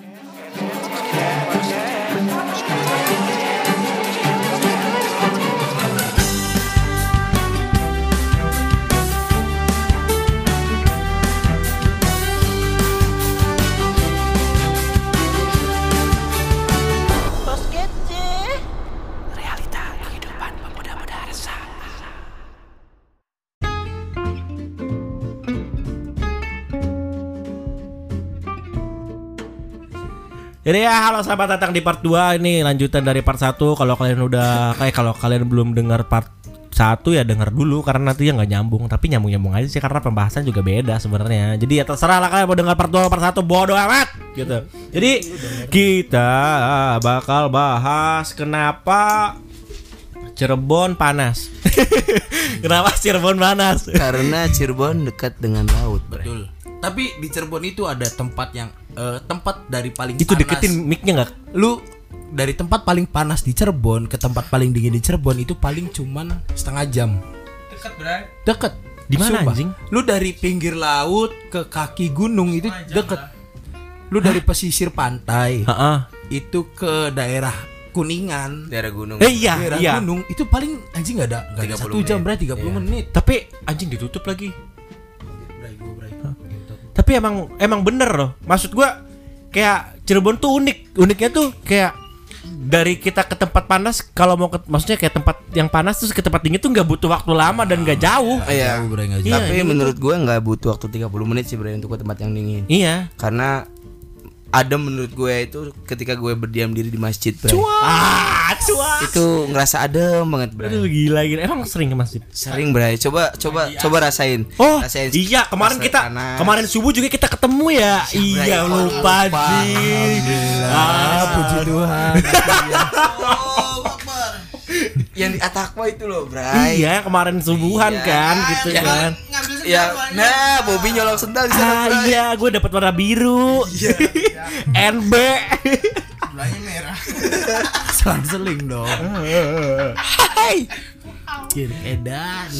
Yeah. Jadi ya halo selamat datang di part 2 ini lanjutan dari part 1 Kalau kalian udah kayak kalau kalian belum dengar part 1 ya denger dulu. Karena nanti ya nggak nyambung. Tapi nyambung nyambung aja sih karena pembahasan juga beda sebenarnya. Jadi ya terserah lah kalian mau dengar part 2 part 1 bodoh amat gitu. Jadi kita bakal bahas kenapa Cirebon panas. Kenapa Cirebon panas? Karena Cirebon dekat dengan laut, Bre. Betul. Tapi di Cirebon itu ada tempat yang eh, tempat dari paling itu panas. deketin micnya nggak Lu dari tempat paling panas di Cirebon ke tempat paling dingin di Cirebon itu paling cuman setengah jam. Dekat bray. Deket. Di mana, anjing? Lu dari pinggir laut ke kaki gunung itu deket. Lu dari pesisir pantai Heeh. itu ke daerah Kuningan. Daerah gunung. eh iya daerah iya gunung itu paling anjing nggak ada nggak ada 30 satu jam berarti 30 Iya. menit. tapi anjing ditutup lagi. Tapi emang emang bener loh. Maksud gua kayak Cirebon tuh unik. Uniknya tuh kayak dari kita ke tempat panas kalau mau ke maksudnya kayak tempat yang panas terus ke tempat dingin tuh nggak butuh waktu lama dan nggak jauh. Iya. Jauh, nggak Iya, Tapi ini menurut gue nggak butuh waktu 30 menit sih Bre untuk ke tempat yang dingin. Iya. Karena ada menurut gue itu ketika gue berdiam diri di masjid, Bre. Ah. Itu ngerasa adem banget, Bre. Aduh gila gila. Emang sering ke masjid? Sering, Bre. Coba coba coba rasain. Oh rasain iya kemarin kita panas. kemarin subuh juga kita ketemu ya. Iya Bray. lupa sih. Ah, puji Tuhan. yang di Atakwa itu loh, Bre. Iya kemarin subuhan kan gitu kan. Sendal Ya, nah, Bobby nyolong sendal di sana, Ah iya gue dapat warna biru. NB. Sebelahnya merah. Selang-seling dong. Hai. Kiri edan.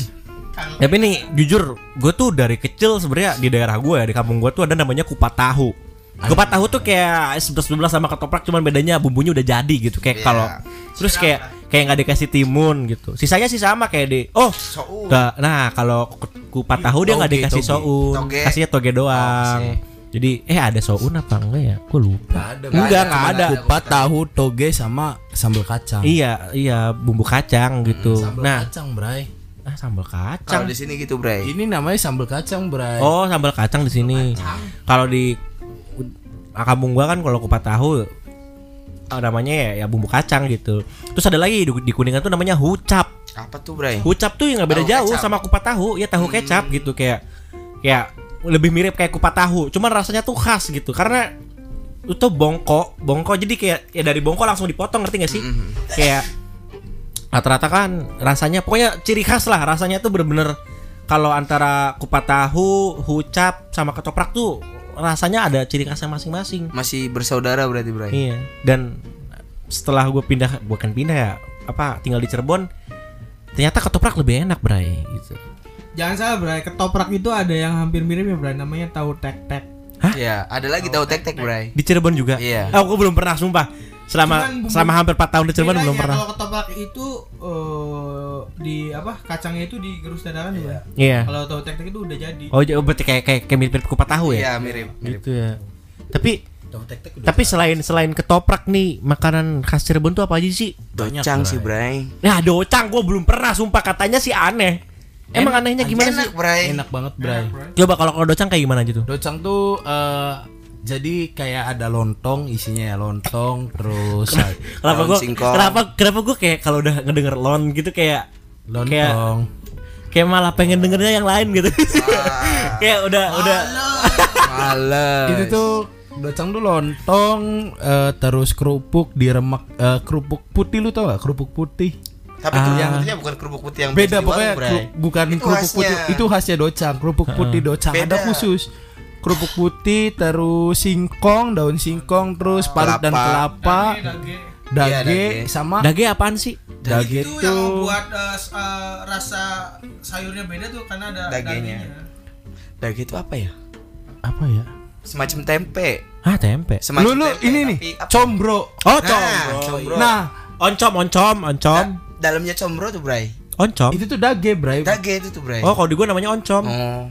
Tapi nih jujur, gue tuh dari kecil sebenarnya di daerah gue ya di kampung gue tuh ada namanya kupat tahu. Kupat tahu tuh kayak sebelas sebelas sama ketoprak cuman bedanya bumbunya udah jadi gitu kayak Iya. kalau terus kayak kayak nggak dikasih timun gitu. Sisanya sih sama kayak di oh Soun. nggak- nah kalau ku- kupat tahu dia nggak dikasih toge. soun, Toge. kasihnya toge doang. Jadi eh ada soun apa enggak ya? Gue lupa. ada. Enggak nggak ada. Kupat tahu toge sama sambal kacang. Iya iya bumbu kacang gitu. Sambal Nah kacang, Bray. ah sambal Kalau kacang. di sini gitu, Bre. Ini namanya sambal kacang, Bray. Oh, sambal kacang di sini. Kalau di kampung gua kan kalau kupat tahu namanya ya, ya bumbu kacang gitu. Terus ada lagi di, di Kuningan tuh namanya hucap. Apa tuh, Bre? Hucap tuh yang nggak beda Tahu jauh kecap. sama kupat tahu, ya tahu kecap gitu kayak kayak lebih mirip kayak kupat tahu. Cuman rasanya tuh khas gitu karena itu bongko, bongko jadi kayak ya dari bongko langsung dipotong ngerti gak sih? Kayak rata-rata kan rasanya pokoknya ciri khas lah rasanya tuh bener-bener kalau antara kupat tahu, hucap sama ketoprak tuh rasanya ada ciri khasnya masing-masing. Masih bersaudara berarti, Bre. Iya. Dan setelah gue pindah, bukan pindah ya, apa tinggal di Cirebon, ternyata ketoprak lebih enak, Bray. Gitu. Jangan salah bray, ketoprak itu ada yang hampir mirip ya bray, namanya tahu tek-tek. Iya, ada lagi tahu tek-tek, Bre. Di Cirebon juga. Iya. Oh, gue belum pernah, sumpah. Selama Cuman bumbu- selama hampir 4 tahun di Cirebon Bedanya belum pernah. Kalau ketoprak itu eh, di apa kacangnya itu digerus dadakan ya. Bray? Iya. Kalau tahu tek-tek itu udah jadi. Oh, jadi berarti kayak kayak, kayak mirip kupat tahu ya? Iya, mirip. mirip. Gitu ya. Tapi Tahu tek-tek udah tapi selain selain ketoprak nih, makanan khas Cirebon tuh apa aja sih? Docang sih, Bre. Nah, docang gue belum pernah, sumpah katanya sih aneh. Emang anehnya gimana sih? Enak, Bre. enak banget, Bray. Coba kalau kalau docang kayak gimana gitu? Docang tuh eh, jadi kayak ada lontong isinya ya lontong terus Kenapa gue kenapa kenapa gue kayak kalau udah ngedenger lon gitu kayak kayak lontong kayak malah pengen dengernya yang lain gitu. kayak udah udah Males. itu tuh docang tuh lontong eh, terus kerupuk diremak eh, kerupuk putih lu tau gak kerupuk putih Tapi itu Ah. yang artinya bukan kerupuk putih yang beda pokoknya bukan Itu kerupuk khasnya. putih itu khasnya docang kerupuk putih docang ada Beda. khusus kerupuk putih terus singkong daun singkong terus parut dan Kelapa. kelapa Dage. dage dage. sama dage apaan sih? dage itu yang tuh membuat s- eh, rasa sayurnya beda tuh karena ada Dagenya. dagingnya. Daging itu apa ya? apa ya semacam tempe. Ah, tempe. Semacam Lu lu tempe, ini nih, combro. Oh, Nah, combro. combro. Nah, Oncom, oncom, oncom. Da- dalamnya combro tuh, Bray. Oncom. itu tuh dage, Bray. Dage itu tuh, Bray. Oh, kalau di gua namanya oncom. Oh,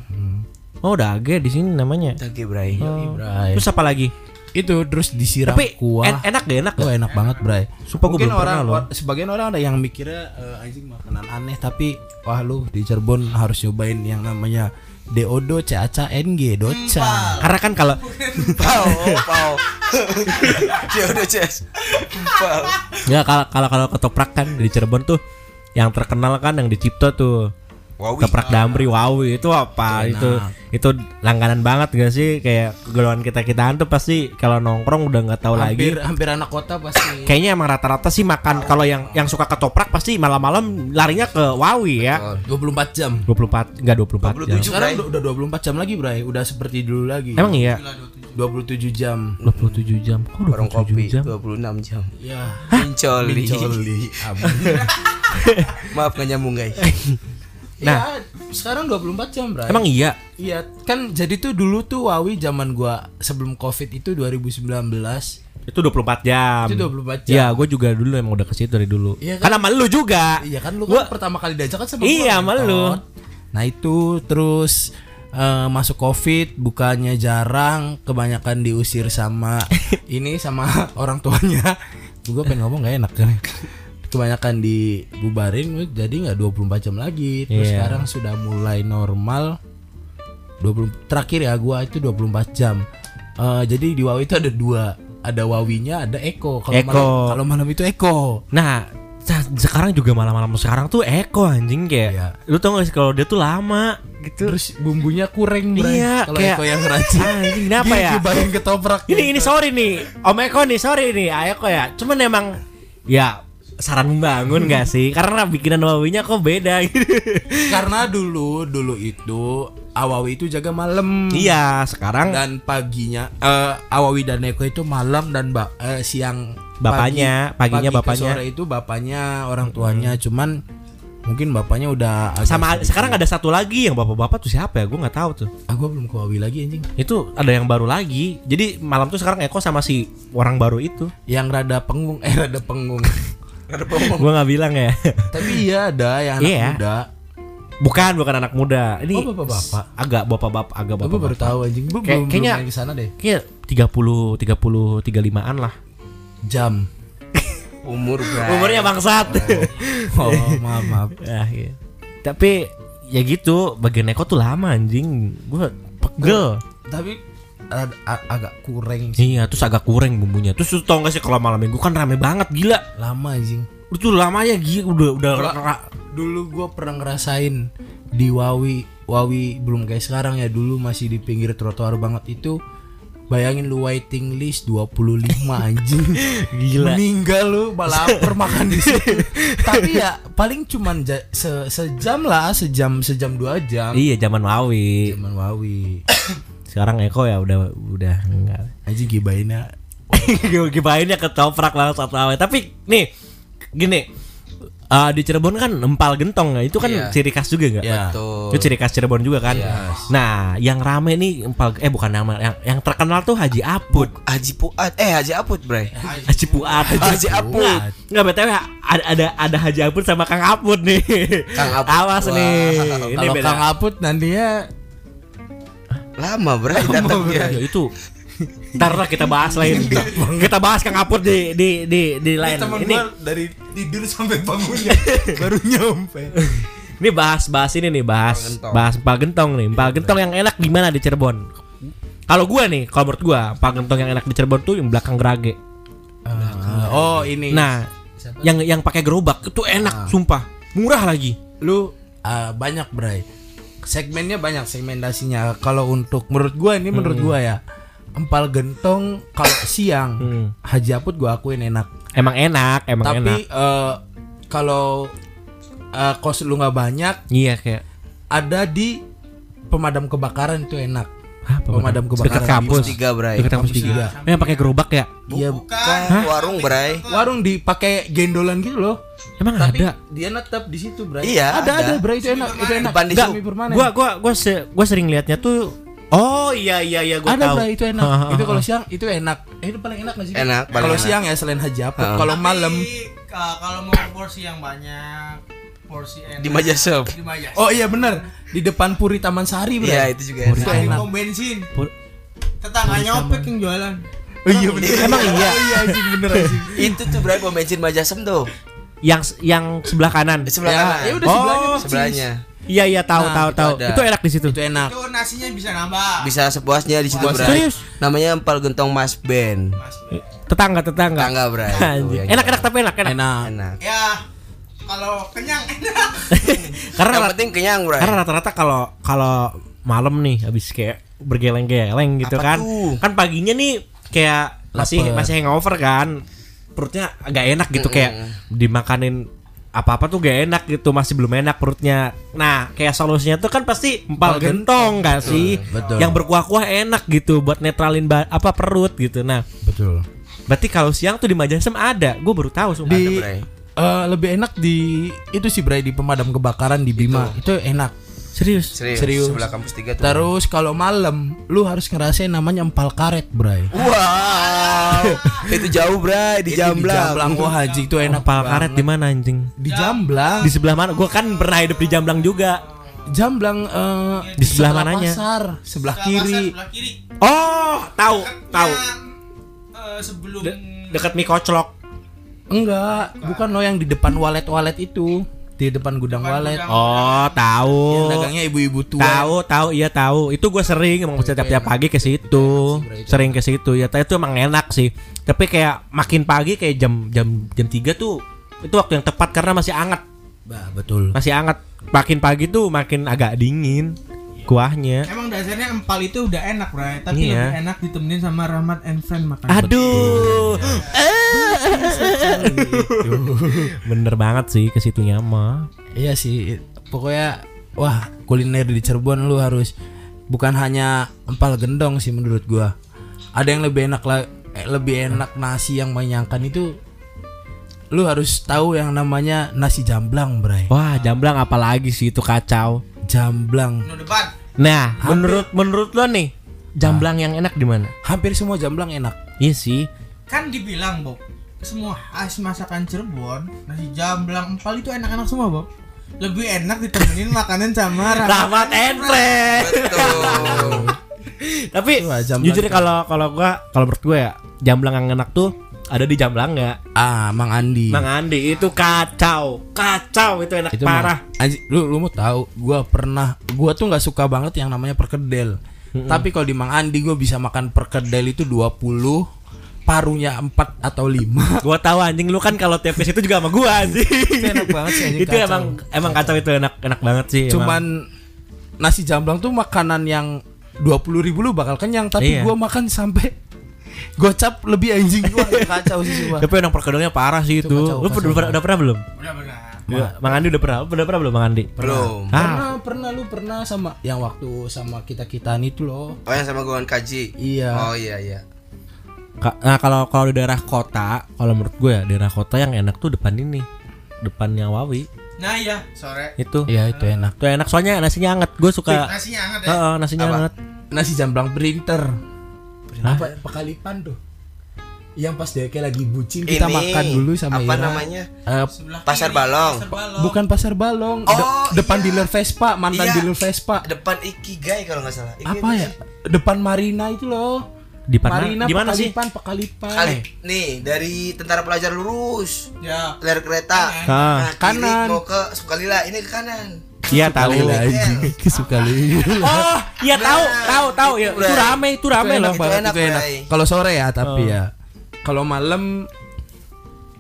Oh, dage di sini namanya. dage, Bray. Oh. Bray. Terus apa lagi? Itu terus disiram Tapi kuah. en- enak gak enak Oh gak? enak banget Bray Sumpah Mungkin belum orang, pernah loh. Sebagian orang ada yang mikirnya eh, Anjing makanan aneh Tapi Wah lu di Cirebon harus nyobain yang namanya Deodo Caca NG Doca Karena kan kalau Pau, pau. Ces. Pau. ya kalau kalau kalau ketoprak kan di Cirebon tuh yang terkenal kan yang di Cipto tuh. Wow. Ketoprak Damri Wawi itu apa? Itu itu langganan banget gak sih kayak golongan kita-kitaan tuh pasti kalau nongkrong udah nggak tahu hampir, lagi. hampir anak kota pasti Kayaknya emang rata-rata sih makan kalau yang yang suka ketoprak pasti malam-malam larinya ke Wawi ya. 24 jam 24 enggak 24 jam. 27. Sekarang Bray. udah, udah 24 jam lagi Bray Udah seperti dulu lagi Emang iya 27 jam 27 jam. Kok 27 Warung kopi jam? 26 jam. Ya Pincoli. Coli Maaf gak nyambung, guys. Nah. nah sekarang 24 jam Bray Emang iya. Iya kan jadi tuh dulu tuh Wawi zaman gua sebelum covid itu 2019 Itu 24 jam. Itu 24 jam. Iya, gue juga dulu emang udah ke situ dari dulu. Iya kan? Karena sama lu juga. Iya kan lu Gua- kan pertama kali diajak kan sama Iya, gua, sama Ngentot. lu. Nah itu terus eh, masuk covid bukannya jarang kebanyakan diusir sama ini sama orang tuanya. Gue pengen ngomong gak enak kan. Kebanyakan dibubarin jadi nggak 24 jam lagi. Terus Iya. sekarang sudah mulai normal 20 terakhir ya gua itu 24 jam. Eh, jadi di Wawi itu ada dua, ada Wawinya, ada Eko. Kalau Eko. malam kalau malam itu Eko. Nah, sekarang juga malam-malam sekarang tuh Eko anjing kayak. Iya. Lu tau gak sih kalau dia tuh lama gitu. Terus bumbunya kurang Bray. Iya, kalau Eko yang rajin. Anjing, kenapa ya? Ketoprak. Ini ini sorry nih, Om Eko nih sorry nih, Ayo kok ya. Cuman emang ya saran membangun gak sih? Karena bikinan wawinya kok beda gitu. Karena dulu dulu itu Awawi itu jaga malam. iya, sekarang Dan paginya eh, Awawi dan Eko itu malam dan ba- eh, siang Bapaknya, paginya pagi bapaknya. sore itu bapaknya orang tuanya cuman mungkin bapaknya udah agak sama sedikit- sekarang ada satu lagi yang bapak-bapak tuh siapa ya? Gue nggak tahu tuh. ah gua belum Awawi lagi anjing Itu ada yang baru lagi. Jadi malam tuh sekarang Eko sama si orang baru itu. yang rada pengung eh rada pengung Gue nggak bilang ya. tapi iya ada yang anak Iya. muda Bukan, bukan anak muda. Ini Oh, bapak-bapak. Agak bapak-bapak, agak Gua baru bapak-bapak. tahu anjing Kayak- belum kayaknya- ke sana deh Kayak 30 30 35-an lah. jam Umur, Bray. Umurnya bangsat. oh maaf maaf Ah, iya. Tapi ya gitu, bagian Eko tuh lama anjing. Gue pegel. tapi ad- a- agak kurang sih. Iya, terus agak kurang bumbunya. Terus lu tau gak sih kalau malam minggu kan rame banget gila. lama anjing. Itu lamanya gila. Udah udah ra- dulu gue pernah ngerasain di Wawi Wawi belum kayak sekarang ya. Dulu masih di pinggir trotoar banget. Itu bayangin lu waiting list 25 anjing. Gila. meninggal lu malah lapar makan di situ. Tapi ya paling cuman ja- se- sejam lah sejam sejam dua jam. Iya, zaman Wawi. Cuman Wawi Sekarang Eko ya udah udah enggak. anjing gibainnya Gibainnya ketoprak lah satu awet. Tapi nih gini eh, di Cirebon kan empal gentong ya. itu kan Iya. ciri khas juga nggak? ya Tuh. Itu ciri khas Cirebon juga kan. Nah, yang rame nih empal eh bukan nama yang yang terkenal tuh Haji Aput. Haji Puat. Eh, Haji Aput, Bray. Haji Puat. Haji Aput. Nggak, nggak btw ada ada ada Haji Aput sama Kang Aput nih. Kang Aput. Awas Wah. nih. Ini kalau beda. Kang Aput nantinya Lama, Bray, datangnya. Ya itu. Ntar lah kita bahas lain. kita bahas Kang Aput di di di di lain. Ini dari tidur sampai bangunnya baru nyampe ini bahas bahas ini nih bahas Empal gentong. bahas empal gentong nih. Empal gentong yang enak di mana di Cirebon? Kalau gua nih, kalau menurut gua, empal gentong yang enak di Cirebon tuh yang belakang gerage. oh ini Nah, yang yang pakai gerobak itu enak, sumpah. Murah lagi. lu ah, banyak bray segmennya banyak segmentasinya kalau untuk menurut gua ini menurut gua ya empal gentong kalau siang Hmm. Haji Aput gua akuin enak Emang enak, emang tapi enak. eh, kalau eh, kos lu nggak banyak Iya kayak ada di pemadam kebakaran itu enak Hah, pemadam kebakaran Dekat kampus. Tiga, Bray. Dekat kampus tiga. yang pakai gerobak ya? iya Bukan warung, Bray. warung dipakai gendolan gitu loh Emang tapi ada? dia netap di situ bray Iya, ada ada. ada bray itu enak itu enak Depan di Enggak, sini. permanen Gua gua gua se- gua sering liatnya tuh Oh iya iya iya gua ada tahu. bray itu enak. Ha, ha, itu kalau siang itu enak. Eh, itu paling enak nggak sih? Enak, Kalau siang ya selain haji apa? Ha. Kalau malam ka- kalau mau porsi yang banyak, porsi enak. Di Majasop. Di Majasop. Oh iya benar di depan Puri Taman Sari bro. Iya, itu juga enak. Di enak. pom bensin. Pur- Tetangganya Opek yang jualan. Oh iya benar. Emang iya. iya anjing bener anjing. Itu tuh Bray pom bensin Majasem tuh. Yang yang sebelah kanan. Di sebelah Ya, kanan. ya udah Oh, sebelahnya persis. sebelahnya. Iya iya tahu Nah, tahu itu tahu. ada. Itu enak di situ. Itu enak. Itu nasinya bisa nambah. Bisa sepuasnya di situ. Serius? Namanya Empal Gentong Mas Ben. Mas. Tetangga tetangga. Tangga, Bray. Itu Anjing. yang Enak enak tapi enak enak. Enak. Enak. Ya, kalau kenyang enak. Karena Yang penting kenyang, Bray. karena rata-rata kalau kalau malam nih habis kayak bergeleng-geleng gitu Apa kan. tuh? Kan paginya nih kayak masih Lapar. masih hangover kan. Perutnya agak enak gitu kayak dimakanin apa-apa tuh gak enak gitu masih belum enak perutnya. Nah, kayak solusinya tuh kan pasti empal gentong gak sih? betul. Yang berkuah-kuah enak gitu buat netralin apa perut gitu. Nah, Betul. berarti kalau siang tuh di Majasem ada. Gue baru tahu sumpah. Ada, Di Bray. Eh, lebih enak di itu sih Bray di pemadam kebakaran di Bima. Itu, enak. Serius. Serius, Serius. sebelah kampus 3 tuh. Terus kalau malam lu harus ngerasain namanya empal karet, Bray. Wow. itu jauh, Bray, di Itu Di Jamblang. Jamblang wah haji itu enak Empal karet di mana anjing? Di Jamblang. Di sebelah mana? Gue kan pernah hidup di Jamblang juga. Jamblang eh, Di sebelah mananya? Pasar, sebelah Sebelah kiri. pasar, Sebelah kiri. Oh, tahu, tahu. Eh, sebelum De- dekat mie koclok. Enggak, bukan lo yang di depan walet-walet itu. Di depan gudang Depan walet. gudang. Oh, tahu. Yang dagangnya ibu-ibu tua. Tahu, tahu, iya tahu. Itu gue sering emang setiap tiap pagi ke situ. Sering ke situ. Ya, tapi itu emang enak sih. Tapi kayak makin pagi kayak jam jam jam 3 tuh itu waktu yang tepat karena masih anget. Bah, betul. Masih anget. Makin pagi tuh makin agak dingin kuahnya. Emang dasarnya empal itu udah enak, Bray. Tapi Iya. lebih enak ditemenin sama Rahmat and Friend makan. Aduh. Bener banget sih ke situnya mah. Iya sih, pokoknya wah kuliner di Cirebon lu harus bukan hanya empal gendong sih menurut gua. Ada yang lebih enak lah, eh, lebih enak nasi yang menyangkan itu lu harus tahu yang namanya nasi jamblang, Bray. Wah, jamblang apalagi sih itu kacau. Jamblang. Nah, menurut menurut lo nih, jamblang yang enak di mana? Hampir semua jamblang enak. Iya sih. Kan dibilang, Bob. Semua khas masakan Cirebon, nasi jamblang empal itu enak-enak semua, Bob. Lebih enak ditemenin makanan sama Rahmat Friend. Betul. Tapi jujur kalau kalau gua kalau menurut gua ya, jamblang yang enak tuh ada di jamblang nggak? Ah, Mang Andi. Mang Andi itu kacau, kacau itu enak itu parah. Mang- Anji- lu lu mau tahu gua pernah gua tuh nggak suka banget yang namanya perkedel. Tapi kalau di Mang Andi gua bisa makan perkedel itu 20 parunya 4 atau 5. Gua tahu anjing lu kan kalau tiap ke situ juga sama gua anjing. Itu enak banget sih, anjing, itu kacau. emang emang kacau itu enak enak banget sih. emang. Cuman nasi jamblang tuh makanan yang 20 ribu lu bakal kenyang tapi Iya. gua makan sampai gocap lebih anjing gua kacau sih semua. Tapi emang perkedelnya parah sih itu. kacau, lu kacau. udah, pernah- udah pernah belum? Udah benar. Udah, Mang Andi udah pernah? Udah pernah belum Mang Andi? Belum. Ah, Pernah, pernah lu pernah sama yang waktu sama kita-kitaan itu loh. Oh, yang sama Gowan Kaji. Iya. Oh iya iya. Ka- Nah kalau kalau di daerah kota, kalau menurut gue ya daerah kota yang enak tuh depan ini, depannya Wawi Nah, iya, sore. itu. Iya, itu enak. Tuh enak soalnya nasinya hangat. Gue suka. Nasinya hangat ya. Heeh, nasinya Apa? hangat. Nasi jamblang printer. Apa pekalipan tuh? Yang pas dia kayak lagi bucin kita Ini, makan dulu sama apa Ira. namanya? Sebelah Pasar Balong. Pasar Balong. bukan pasar balong, Oh, De- depan iya. dealer Vespa, mantan Iya. dealer Vespa. Depan Ikigai kalau nggak salah. Ikigai Apa ya? Depan Marina itu loh. Di mana? Marina Di mana sih? Pekalipan, Pekalipan. Kali nih dari tentara pelajar lurus. Ya. Ler kereta. Ah, Nah, kiri kanan. mau ke Sukalila, ini ke kanan. Iya tahu. Suka. Oh, iya tahu, tahu, tahu ya. itu, rame, itu rame Itu loh. itu enak. Kalau sore ya, tapi Oh. ya. Kalau malam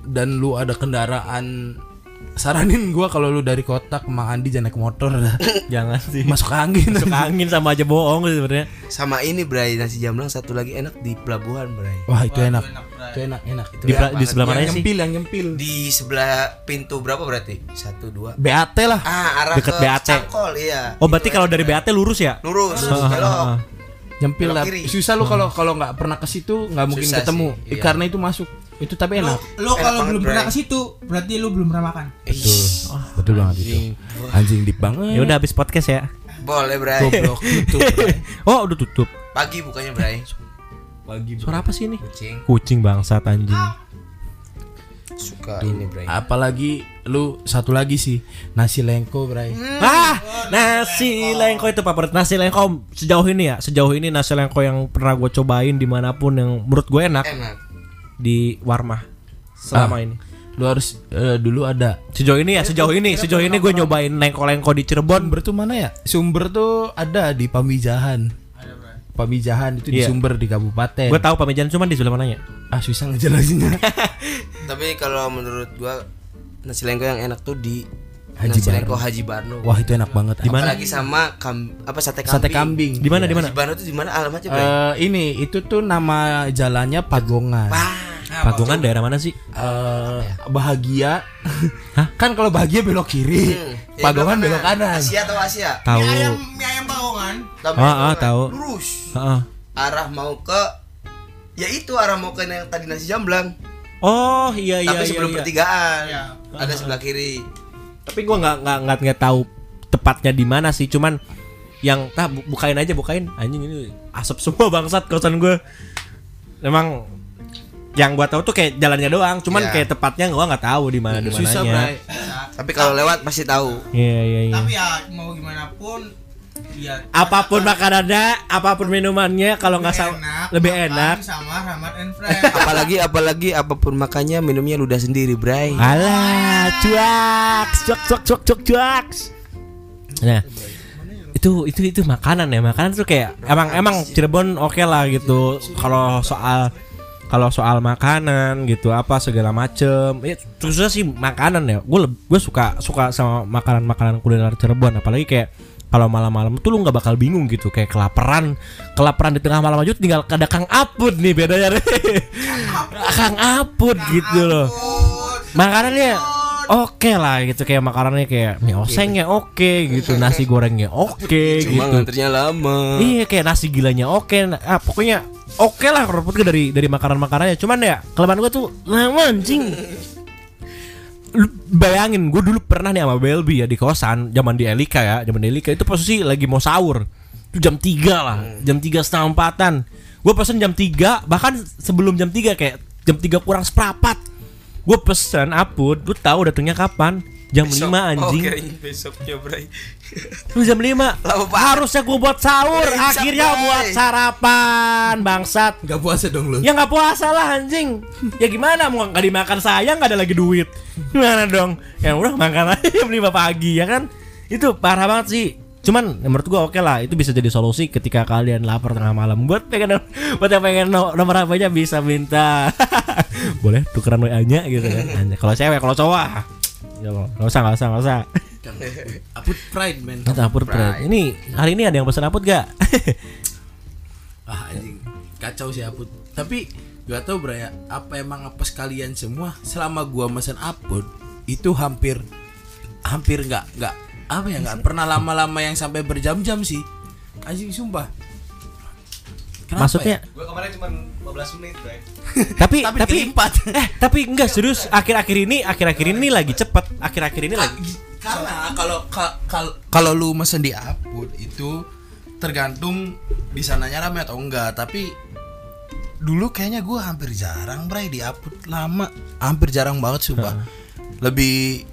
dan lu ada kendaraan saranin gua kalau lu dari kota ke Mang Andi jangan naik motor dah. Jangan sih. Masuk angin. Masuk angin sama aja bohong sih sebenarnya. Sama ini Bray, nasi jamblang satu lagi enak di pelabuhan Bray. Wah, itu enak. enak, Bray. Itu enak, enak. Itu Di, enak. di sebelah mana sih? nyempil, yang nyempil. Di sebelah pintu berapa berarti? Satu dua. BAT lah. Ah, arah Deket ke BAT. Cangkol, iya. Oh, berarti kalau enak, dari. BAT lurus ya? lurus, Ah, ah, belok. ah. Nyempil lah. kiri. Susah lu kalau kalau nggak pernah ke situ nggak mungkin Susah ketemu. sih, iya. Karena itu masuk. Itu tapi enak. lu Enak kalau belum pernah ke situ, berarti lu belum pernah makan. Ih, Betul banget itu. Anjing deep banget. Ya udah habis podcast ya. Boleh, Bray. Goblok tutup. Bray. Oh, udah tutup. Pagi bukannya, Bray. Pagi. Suara apa sih ini? Kucing Kucing bangsat anjing. suka ini, Bray. Apalagi lu satu lagi sih nasi lengko, Bray. Ah, nasi lengko itu favorit nasi lengko sejauh ini ya, sejauh ini nasi lengko yang pernah gue cobain di mana pun yang menurut gue enak Enak. Di Warmah selama Ah. ini. Lu harus eh, dulu ada Sejauh ini ya, sejauh ini, sejauh ini gue nyobain lengko-lengko di Cirebon. Sumber tuh mana ya? Sumber tuh ada di Pamijahan. Pamijahan itu di Iya. Sumber di kabupaten. Gue tahu pamijahan cuman di sebelah mananya. ah susah ngejelasinnya. Tapi kalau menurut gua nasi lengko yang enak tuh di Haji nasi Barno. Haji Barno. Wah itu enak banget. Di mana? Apalagi sama kam, apa sate kambing. Sate kambing. Di mana di mana? Haji Barno tuh di mana alamatnya, Bray? Eh ini itu tuh nama jalannya Pagongan. Wah. Pagungan daerah mana sih? Eh bahagia. kan kalau bahagia belok kiri. Hmm. Ya, Pagongan belok belok kanan. Asia atau Asia? Tahu. Mie ayam, mie ayam bagongan. Tahu Ah, ah, tahu. Lurus. Heeh. Arah mau ke ya itu arah mau ke yang tadi nasi jamblang. Oh iya iya Tapi iya. sebelum iya. pertigaan. Iya. Ada sebelah kiri. Tapi gue nggak nggak nggak nggak tahu tepatnya di mana sih. Cuman yang tah bu- bukain aja bukain anjing ini asap semua bangsat kosan gue. Emang yang gua tahu tuh kayak jalannya doang. Cuman Iya. kayak tepatnya gua nggak tahu di mana di mananya. Tapi kalau lewat pasti tahu. Iya iya iya. Tapi ya mau gimana pun ya Apa pun makanannya, apa pun minumannya, kalau nggak salah lebih makan enak. sama Rahmat and Friend. apalagi apalagi apa pun makannya minumnya ludah sendiri, Bray. Alah, cuaks, cuak, cuak, cuak, cuak, cuaks. Nah, itu itu itu makanan ya, makanan tuh kayak emang emang Cirebon oke lah gitu. Kalau soal kalau soal makanan gitu apa segala macem ya terusnya sih makanan ya gue gue suka suka sama makanan makanan kuliner Cirebon apalagi kayak kalau malam-malam tuh lu nggak bakal bingung gitu kayak kelaparan. Kelaparan di tengah malam aja tinggal ada Kang Apud nih bedanya. Nih Kang Apud gitu loh. Makanannya oke lah gitu kayak makanannya kayak mie osengnya oke gitu nasi gorengnya oke Cuma gitu. ngantrinya lama. Iya kayak nasi gilanya oke, nah, ah, pokoknya oke lah kalau menurut gue dari dari makanan makanannya. Cuman ya kelemahan gue tuh lama anjing. Lu bayangin gue dulu pernah nih sama Belby ya di kosan zaman di Elika ya zaman di Elika itu posisi lagi mau sahur. Itu jam 3 lah jam tiga setengah empatan. Gue pesen jam 3 bahkan sebelum jam 3 kayak jam 3 kurang seperempat. Gue pesen aput lu tahu datangnya kapan jam 5 anjing. Oh, kirain besoknya, Bray. Lu jam 5 Lama banget. Harusnya gue buat sahur Brengsek, Akhirnya Bray. buat sarapan Bangsat. Gak puasa dong lu. Ya nggak puasa lah anjing. Ya gimana? Mau nggak dimakan sayang nggak ada lagi duit. Gimana dong? Ya udah makan aja jam 5 pagi ya kan? Itu parah banget sih. Cuman ya menurut gue oke lah. Itu bisa jadi solusi ketika kalian lapar tengah malam. Buat pengen Buat yang pengen no- nomor HP-nya bisa minta. Boleh tukeran WA-nya gitu kan Anjay, Kalau cewek kalau cowok. Ya Allah, nggak usah nggak usah nggak usah Aput pride man. Nanti apur Fred. Ini hari ini ada yang pesan aput gak? Ah anjing kacau sih Aput. Tapi gak tau bro ya apa emang apa sekalian semua selama gua mesen Aput itu hampir hampir nggak nggak apa ya nggak pernah lama-lama yang sampai berjam-jam sih. Anjing sumpah. Kenapa Maksudnya ya? Gue kemarin cuma 15 menit, Bray. tapi Tapi tapi kelimpat. eh tapi enggak serius akhir-akhir ini akhir-akhir ini lagi cepet akhir-akhir ini lagi Karena kalau ka- kal- kalau lu mesen di Aput itu tergantung di sananya rame atau enggak, tapi dulu kayaknya gua hampir jarang bray di Aput lama, hampir jarang banget sumpah. Lebih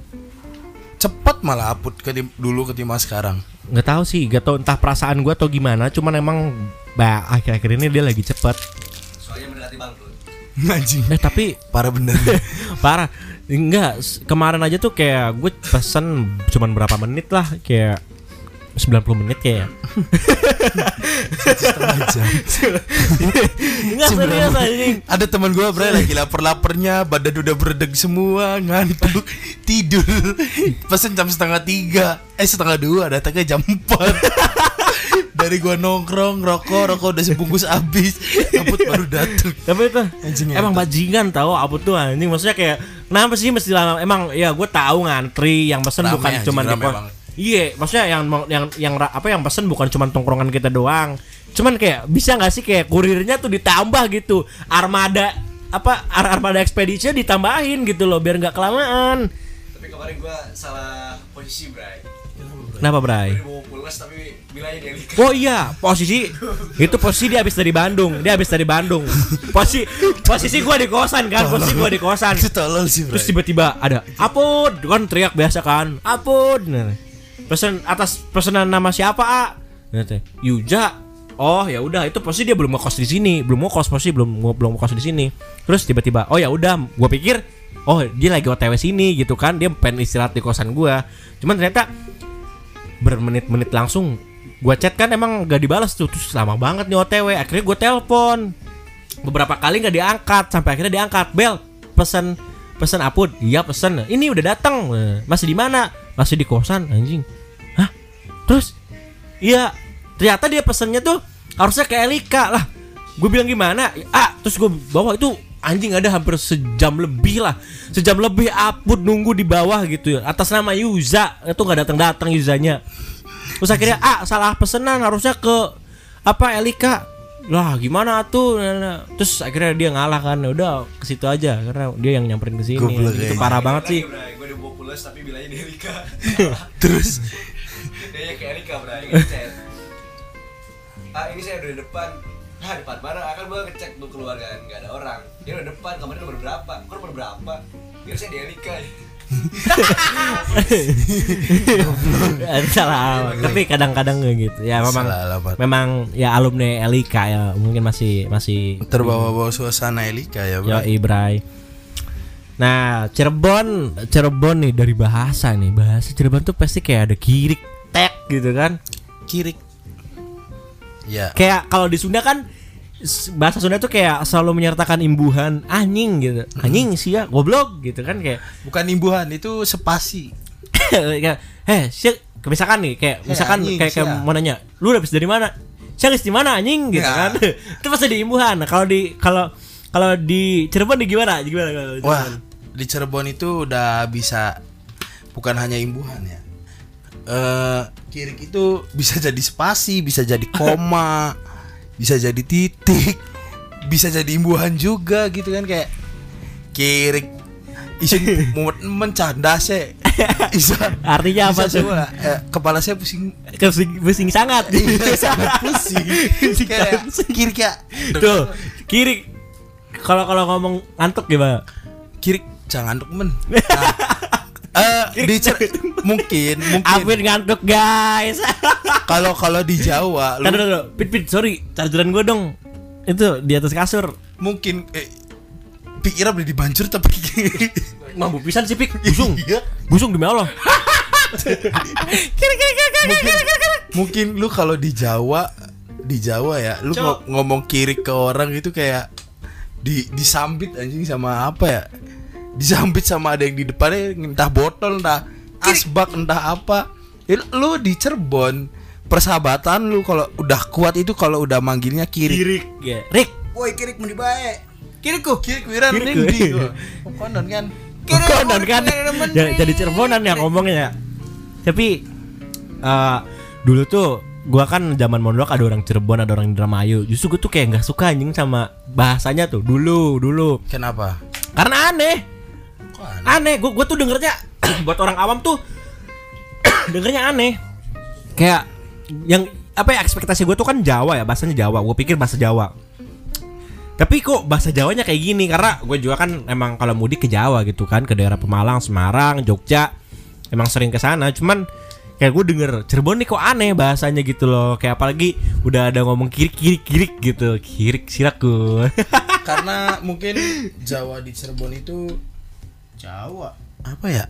cepet malah Aput ketim- dulu ketimbang sekarang. nggak tahu sih nggak tahu entah perasaan gua atau gimana cuman emang bah akhir-akhir ini dia lagi cepet Soalnya mendekati bangkrut. Anjing. eh tapi Parah bener. parah enggak kemarin aja tuh kayak gue pesen cuman berapa menit lah kayak 90 menit kayak Enggak serius anjing Ada teman gua bray lagi lapar-laparnya, badan udah beredeg semua, ngantuk, tidur. Pesen jam setengah tiga, eh setengah dua, datangnya jam empat. Dari gua nongkrong, rokok, rokok udah sebungkus habis, Aput baru datang. Tapi itu Anjing emang bajingan tahu apa tuh anjing maksudnya kayak kenapa sih mesti lama emang ya gue tahu ngantri yang pesen Rame, bukan cuman di. Iya, maksudnya yang yang yang apa yang pesen bukan cuman tongkrongan kita doang. Cuman kayak bisa nggak sih kayak kurirnya tuh ditambah gitu. Armada apa ar- armada ekspedisinya ditambahin gitu loh biar nggak kelamaan. Tapi kemarin gue salah posisi, Bray. Kenapa Bray? Tapi bilangnya Delika. Oh iya, posisi itu posisi dia habis dari Bandung, dia habis dari Bandung. Posisi posisi gua di kosan kan, posisi gua di kosan. Itu tolol sih, bro. Terus tiba-tiba ada Apud kan teriak biasa kan Apud nah. Pesen atas pesanan nama siapa A Nah, teh, Yuja Oh ya udah itu posisi dia belum ngekos di sini belum mau kos posisi belum belum ngekos di sini terus tiba-tiba oh ya udah gua pikir oh dia lagi otw sini gitu kan dia pengen istirahat di kosan gua cuman ternyata bermenit-menit langsung gua chat kan emang gak dibalas tuh terus lama banget nih otw akhirnya gua telepon. Beberapa kali nggak diangkat sampai akhirnya diangkat. Bel pesan pesan apud? Iya pesan ini udah datang masih di mana? Masih di kosan anjing. Hah? Terus? Iya. Ternyata dia pesannya tuh harusnya ke Elika lah. Gue bilang gimana? Ah terus gue bawa itu anjing ada hampir sejam lebih lah sejam lebih apud nunggu di bawah gitu ya atas nama Yuza itu nggak datang datang Yuzanya terus akhirnya ah salah pesanan harusnya ke apa Elika lah gimana tuh Nah, nah. terus akhirnya dia ngalah kan Ya udah ke situ aja karena dia yang nyamperin ke sini itu ya. parah banget sih Gue dibawa pulas tapi bilangnya Delika. Terus Dia kayak. Ngechat. Ah, ini saya udah di depan. Nah, depan mana? Akan gue ngecek tuh keluar kan, nggak ada orang. Dia udah depan, kamarnya nomor berapa? Kok nomor berapa? Dia saya Delika. salah tapi kadang-kadang nggak gitu ya memang memang ya alumni Elika ya mungkin masih masih terbawa-bawa suasana Elika ya, bro. Yo Ibrai. Nah, Cirebon, Cirebon nih dari bahasa nih. Bahasa Cirebon tuh pasti kayak ada kirik, tek gitu kan. Kirik. Ya. Kayak kalau di Sunda kan bahasa Sunda tuh kayak selalu menyertakan imbuhan anjing gitu. Anjing sih ya, goblok gitu kan kayak Bukan imbuhan, itu spasi. kayak eh sih misalkan nih kayak Eh, misalkan anjing, kayak, kayak sia. mau nanya, lu udah habis dari mana? Habis di mana anjing gitu Ya. kan. itu pasti di imbuhan. Nah, kalau di kalau kalau di Cirebon di gimana? Gimana kalau di Wah, di Cirebon itu udah bisa bukan hanya imbuhan ya. Eh, kirik itu bisa jadi spasi, bisa jadi koma, bisa jadi titik, bisa jadi imbuhan juga gitu kan kayak kirik isin mumet mencanda sih. Bisa. Artinya apa tuh? semua. Eh, kepala saya pusing Pusing, pusing sangat. Iya, sangat pusing. kayak Pusing. kirik ya. Tuh, kiri. Kalau kalau ngomong ngantuk gimana? Kirik jangan ngantuk men. Nah, eh, di Cer- mungkin mungkin Afin ngantuk guys. kalau kalau di Jawa lu Tadi dulu, pit pit sorry, chargeran gue dong. Itu di atas kasur. mungkin eh, pikirnya beli dibancur tapi Mampu pisan sih pik, busung. Iya. Busung demi Allah. mungkin lu kalau di Jawa di Jawa ya lu ngo- ngomong kiri ke orang itu kayak di disambit anjing sama apa ya disambit sama ada yang di depannya entah botol entah asbak entah apa Ya, lu di Cirebon persahabatan lu kalau udah kuat itu kalau udah manggilnya kiri Kirik ya. Rik, woi kirik mau dibae Kiriku. kirik wiran Kiriku. nindi gua. konon kan Konon kan jadi, Cirebonan yang ngomongnya ya. Tapi eh, dulu tuh gua kan zaman mondok ada orang Cirebon ada orang Indramayu. Justru gue tuh kayak nggak suka anjing sama bahasanya tuh dulu dulu. kenapa Karena aneh. Kok aneh? Aneh, gue tuh dengernya buat orang awam tuh dengernya aneh. Kayak yang apa ya ekspektasi gue tuh kan Jawa ya bahasanya Jawa. Gue pikir bahasa Jawa. Tapi kok bahasa Jawanya kayak gini karena gue juga kan emang kalau mudik ke Jawa gitu kan ke daerah Pemalang, Semarang, Jogja emang sering ke sana. Cuman kayak gue denger Cirebon nih kok aneh bahasanya gitu loh. Kayak apalagi udah ada ngomong kirik kirik kirik gitu. Kirik siraku. karena mungkin Jawa di Cirebon itu Jawa. apa ya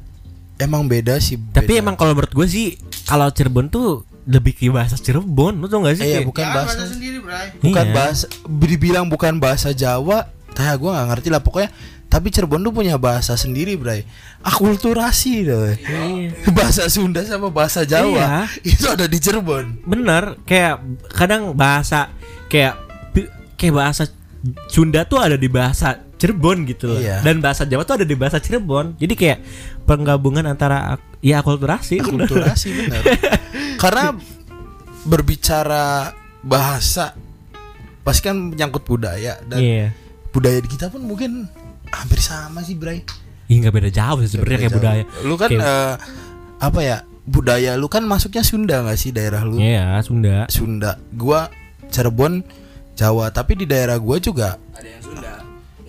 emang beda sih Tapi beda. emang kalau menurut gue sih kalau Cirebon tuh lebih ke bahasa Cirebon, lu tau gak sih? Eh, iya, bukan Jangan bahasa bahasa sendiri, Bray. bukan Iya. bahasa dibilang bukan bahasa Jawa tah gue nggak ngerti lah pokoknya tapi Cirebon tuh punya bahasa sendiri bray akulturasi doh bahasa Sunda sama bahasa Jawa itu ada di Cirebon Bener, kayak kadang bahasa kayak kayak bahasa Sunda tuh ada di bahasa Cirebon gitu loh. Iya. Dan bahasa Jawa tuh ada di bahasa Cirebon. Jadi kayak penggabungan antara ak- ya akulturasi. akulturasi bener karena berbicara bahasa pasti kan menyangkut budaya dan Iya. budaya di kita pun mungkin hampir sama sih bray Ih nggak beda jauh sih sebenarnya kayak Jauh. budaya. lu kan Kayak- eh, apa ya budaya lu kan masuknya Sunda nggak sih daerah lu? Iya, Sunda. Sunda. Gua Cirebon Jawa, tapi di daerah gua juga Ada yang Sunda.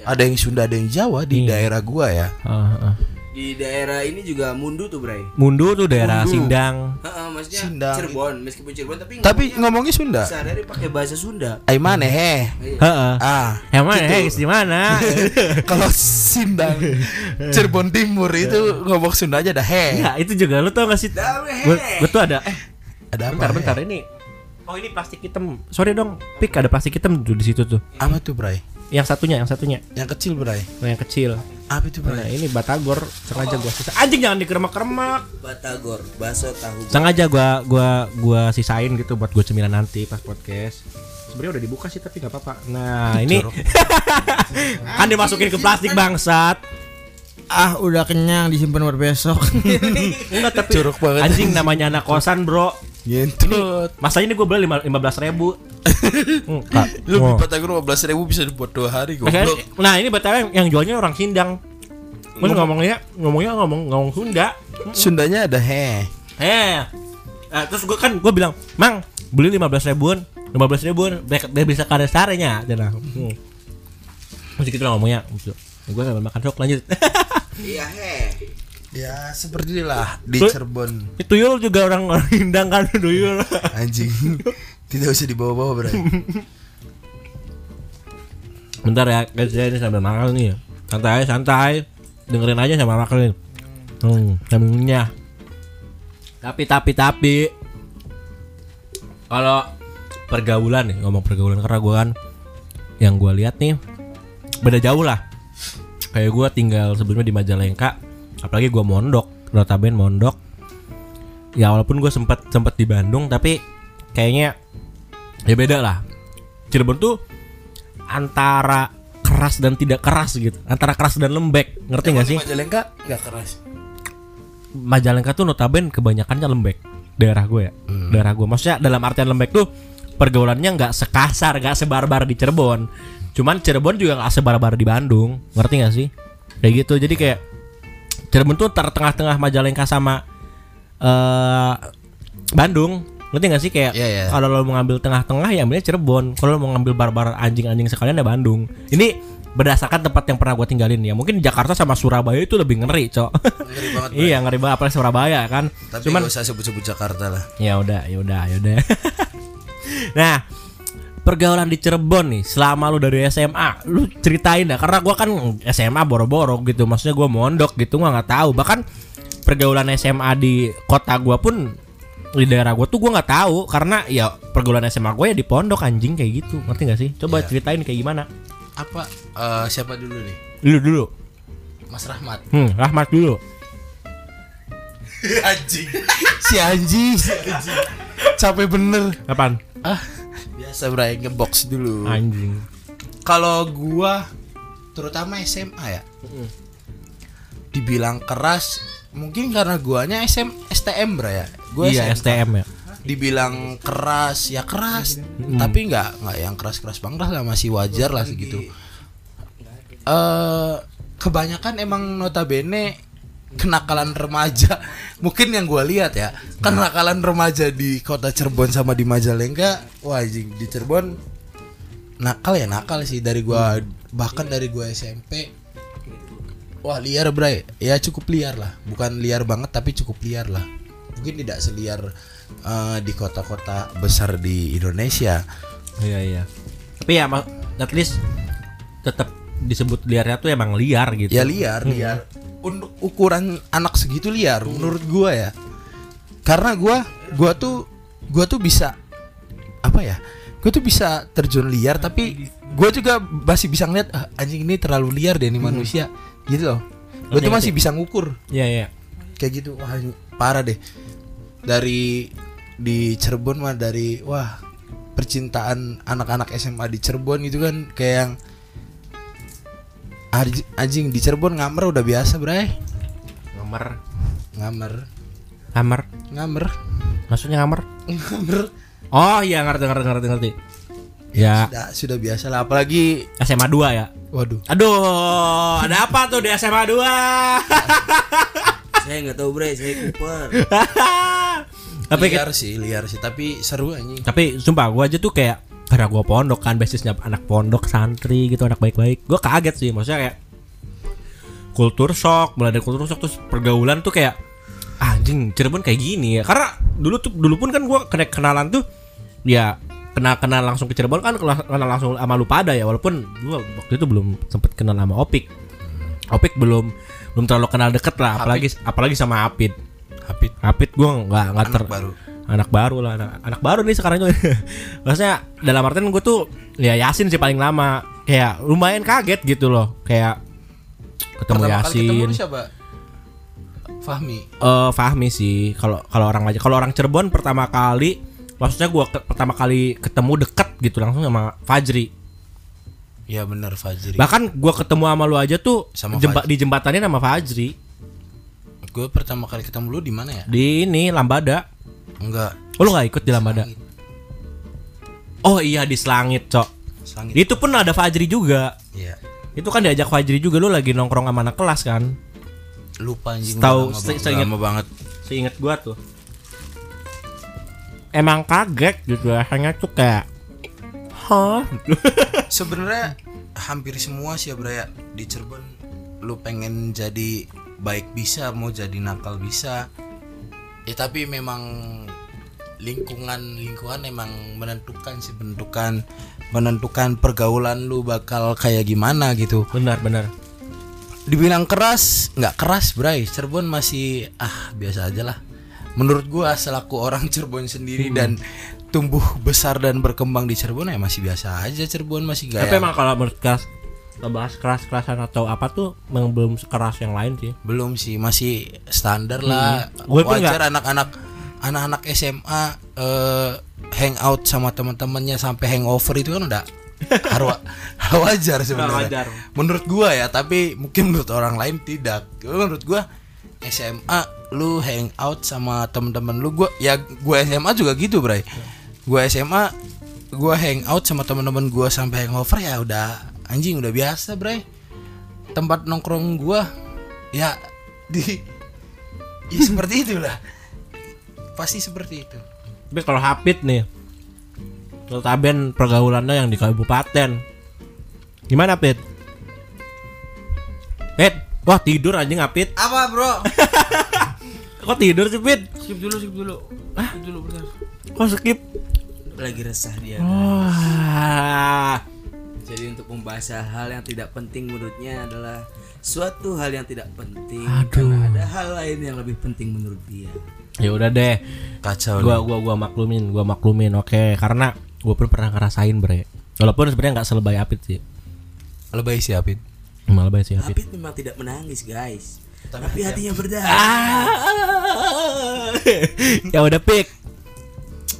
Ada yang Sunda, ada yang Jawa di Iya. daerah gua ya. Heeh, heeh. Di daerah ini juga Mundu tuh, Bray. Mundu tuh daerah Mundu. Sindang. Heeh, maksudnya Sindang. Cirebon, meskipun Cirebon tapi Tapi ngomongnya Sunda. sehari-hari pakai bahasa Sunda. Aimane he. Heeh. Ah, Emang gitu. hey, di mana? kalau Sindang Cirebon Timur itu ngomong Sunda aja dah he. Enggak, itu juga lu tau gak sih? Gue tuh ada eh Ada apa? bentar bentar ini. Oh ini plastik hitam. Sorry dong, pik ada plastik hitam tuh di situ tuh. Apa tuh, Bray? Yang satunya, yang satunya, Yang kecil, Bray. Oh, yang kecil. Apa itu, Nah, Bray? ini batagor sengaja gua sisa. Anjing jangan dikeremak-keremak. Batagor, bakso tahu. Sengaja gua gua gua sisain gitu buat gua cemilan nanti pas podcast. Sebenarnya udah dibuka sih tapi nggak apa-apa. Nah, ini kan dimasukin ke plastik bangsat. Ah, udah kenyang disimpan buat besok. Enggak tapi Curug banget. anjing namanya anak kosan, Bro. Ngentut. Masanya ini gue beli lima belas ribu. Enggak. Lu Oh. beli batagor 15 ribu bisa dibuat dua hari Makanya- goblok. Nah ini btw yang jualnya orang Sindang. Ngomongnya ngomongnya ngomong ngomong Sunda. Sundanya ada he. Eh, eh, terus gue kan gue bilang, Mang beli lima belas ribuan, lima belas ribuan, biar, bisa kada sarenya, cina. Hmm. Masih gitu lah ngomongnya. Gue sambil makan sok lanjut. Iya, he. Ya, seperti itulah di Cirebon. Itu Yul juga orang orang Sindang kan, Duyul. Anjing. Tidak usah dibawa-bawa, Bray. Bentar ya, guys, saya ini sambil makan nih. Santai, santai. Dengerin aja sama makan. Hmm, sambilnya. Tapi tapi tapi kalau pergaulan nih ngomong pergaulan karena gue kan yang gue lihat nih beda jauh lah. Kayak gue tinggal sebelumnya di Majalengka, apalagi gue mondok, notabene mondok. Ya walaupun gue sempat sempat di Bandung, tapi kayaknya ya beda lah. Cirebon tuh antara keras dan tidak keras gitu, antara keras dan lembek, ngerti nggak sih? Majalengka enggak keras. Majalengka tuh notaben kebanyakannya lembek. Daerah gue ya. Daerah gue. Maksudnya dalam artian lembek tuh pergaulannya nggak sekasar nggak sebarbar di Cirebon. Cuman Cirebon juga nggak sebarbar di Bandung. Ngerti nggak sih? Kayak gitu. Jadi kayak Cirebon tuh ter tengah-tengah Majalengka sama eh Bandung ngerti nggak sih? Kayak Iya, iya. kalau lo mau ngambil tengah-tengah ya ambilnya Cirebon. Kalau lo mau ngambil barbar anjing-anjing sekalian ya Bandung. Ini berdasarkan tempat yang pernah gue tinggalin ya. Mungkin Jakarta sama Surabaya itu lebih ngeri cok. Ngeri banget. Iya ngeri banget apalagi Surabaya kan. Tapi cuman gak usah sebut-sebut Jakarta lah. ya udah ya udah ya udah. Nah pergaulan di Cirebon nih selama lu dari SMA lu ceritain dah. Karena gua kan SMA boro-boro gitu maksudnya gua mondok gitu gua nggak tahu. Bahkan pergaulan SMA di kota gua pun di daerah gua tuh gua nggak tahu karena ya pergaulan SMA gue ya di pondok anjing kayak gitu ngerti gak sih coba Iya. ceritain kayak gimana Apa eh, siapa dulu nih? dulu dulu Mas Rahmat. hmm Rahmat dulu anjing. si anjing. si anjing. Capek bener. kapan Ah, biasa Bray ngebox dulu. anjing Kalau gua terutama SMA ya. Dibilang keras mungkin karena guanya SM STM Bray ya. Gua iya SMK. STM ya. Dibilang keras ya keras. Tapi nggak nggak yang keras keras banget lah masih wajar lah segitu. Eh kebanyakan emang notabene kenakalan remaja. Mungkin yang gua lihat ya. Kenakalan remaja di kota Cirebon sama di Majalengka wah di Cirebon nakal ya nakal sih dari gua bahkan dari gua SMP wah liar bray. Ya cukup liar lah. Bukan liar banget tapi cukup liar lah. Mungkin tidak seliar eh, di kota-kota besar di Indonesia. Iya iya. Tapi ya at least tetap disebut liarnya tuh emang liar gitu. ya liar liar. Untuk ukuran anak segitu liar menurut gua ya. Karena gua gua tuh gua tuh bisa apa ya gua tuh bisa terjun liar tapi gua juga masih bisa ngeliat "Ah, anjing ini terlalu liar deh ini manusia gitu loh gua tuh masih bisa ngukur Iya iya. kayak gitu wah parah deh dari di Cirebon mah dari wah percintaan anak-anak SMA di Cirebon itu kan kayak yang anjing di Cirebon ngamer udah biasa bray Ngamer. ngamer Ngamer. ngamer Maksudnya ngamer? ngamer Oh iya ngerti ngerti ngerti ngerti. Ya. Sudah sudah biasa lah apalagi SMA 2 ya. waduh. Aduh, ada apa tuh di SMA 2? saya nggak tahu bre. Saya Cooper. Tapi liar sih, liar sih, tapi seru anjing. tapi sumpah gue aja tuh kayak karena gue pondok kan basisnya anak pondok santri gitu anak baik-baik. Gue kaget sih maksudnya kayak kultur shock mulai dari kultur shock terus pergaulan tuh kayak anjing Cirebon kayak gini ya. Karena dulu tuh dulu pun kan gue kena kenalan tuh ya kenal kenal langsung ke Cirebon kan kenal, langsung sama lu pada ya walaupun gue waktu itu belum sempet kenal sama Opik. Opik belum belum terlalu kenal deket lah apalagi apalagi sama Apit Hapit. Apit gue nggak nggak ter baru. anak baru lah anak, anak baru nih sekarang juga. Maksudnya dalam artian gue tuh ya Yasin sih paling lama. Kayak lumayan kaget gitu loh kayak ketemu Pertama kali ketemu Yasin. siapa? Fahmi. eh Fahmi sih kalau kalau orang aja kalau orang Cirebon pertama kali maksudnya gue pertama kali ketemu deket gitu langsung sama Fajri Ya benar Fajri. bahkan gue ketemu sama lu aja tuh Sama jemba, Fajri. di jembatannya sama Fajri Gue pertama kali ketemu lu di mana ya? di ini Lambada Enggak. oh lu nggak ikut di Lambada Selangit. oh iya di Selangit cok Selangit. itu pun ada Fajri juga Iya. Itu kan diajak Fajri juga lu lagi nongkrong sama anak kelas kan. Lupa anjing. Tahu, udah lama, se- banget. seinget- lama banget. Seinget gua tuh. Emang kaget gitu rasanya tuh kayak Hah? Sebenarnya hampir semua sih ya Bra ya di Cirebon. Lu pengen jadi baik bisa mau jadi nakal bisa. Ya tapi memang lingkungan lingkungan emang menentukan sih menentukan menentukan pergaulan lu bakal kayak gimana gitu. Benar benar. dibilang keras nggak keras Bray Cirebon masih ah biasa aja lah menurut gua selaku orang Cirebon sendiri dan tumbuh besar dan berkembang di Cirebon ya masih biasa aja Cirebon masih gak Tapi emang kalau menurut kelas ngebahas keras-kerasan atau apa tuh memang belum sekeras yang lain sih. belum sih masih standar lah. Gue pun wajar anak-anak anak-anak SMA eh, hangout sama teman-temannya sampai hangover itu kan udah harwa wajar sebenarnya. menurut gua ya tapi mungkin menurut orang lain tidak. Menurut gua SMA lu hangout sama teman-teman lu. Gua ya gua SMA juga gitu bray. Gua SMA gua hangout sama teman-teman gua sampai hangover ya udah anjing udah biasa bray. Tempat nongkrong gua ya di ya seperti itulah pasti seperti itu. Tapi kalau Hapit nih Taben pergaulannya yang di kabupaten. Gimana Pit? Pit Wah tidur anjing Apit Apa bro? Kok tidur sih Pit? skip dulu skip dulu. Ah dulu bentar. Kok skip? lagi resah dia. Wah. Jadi untuk membahas hal yang tidak penting menurutnya adalah suatu hal yang tidak penting. Aduh. karena ada hal lain yang lebih penting menurut dia. Ya udah deh. Kacau gua gua gua maklumin gua maklumin oke. Karena gua pun pernah ngerasain bre. Walaupun sebenarnya nggak selebay apit sih. Lebay sih Apit. Emang lebay sih apit. Apit memang tidak menangis guys tapi hatinya berdarah. Ah. ya udah pik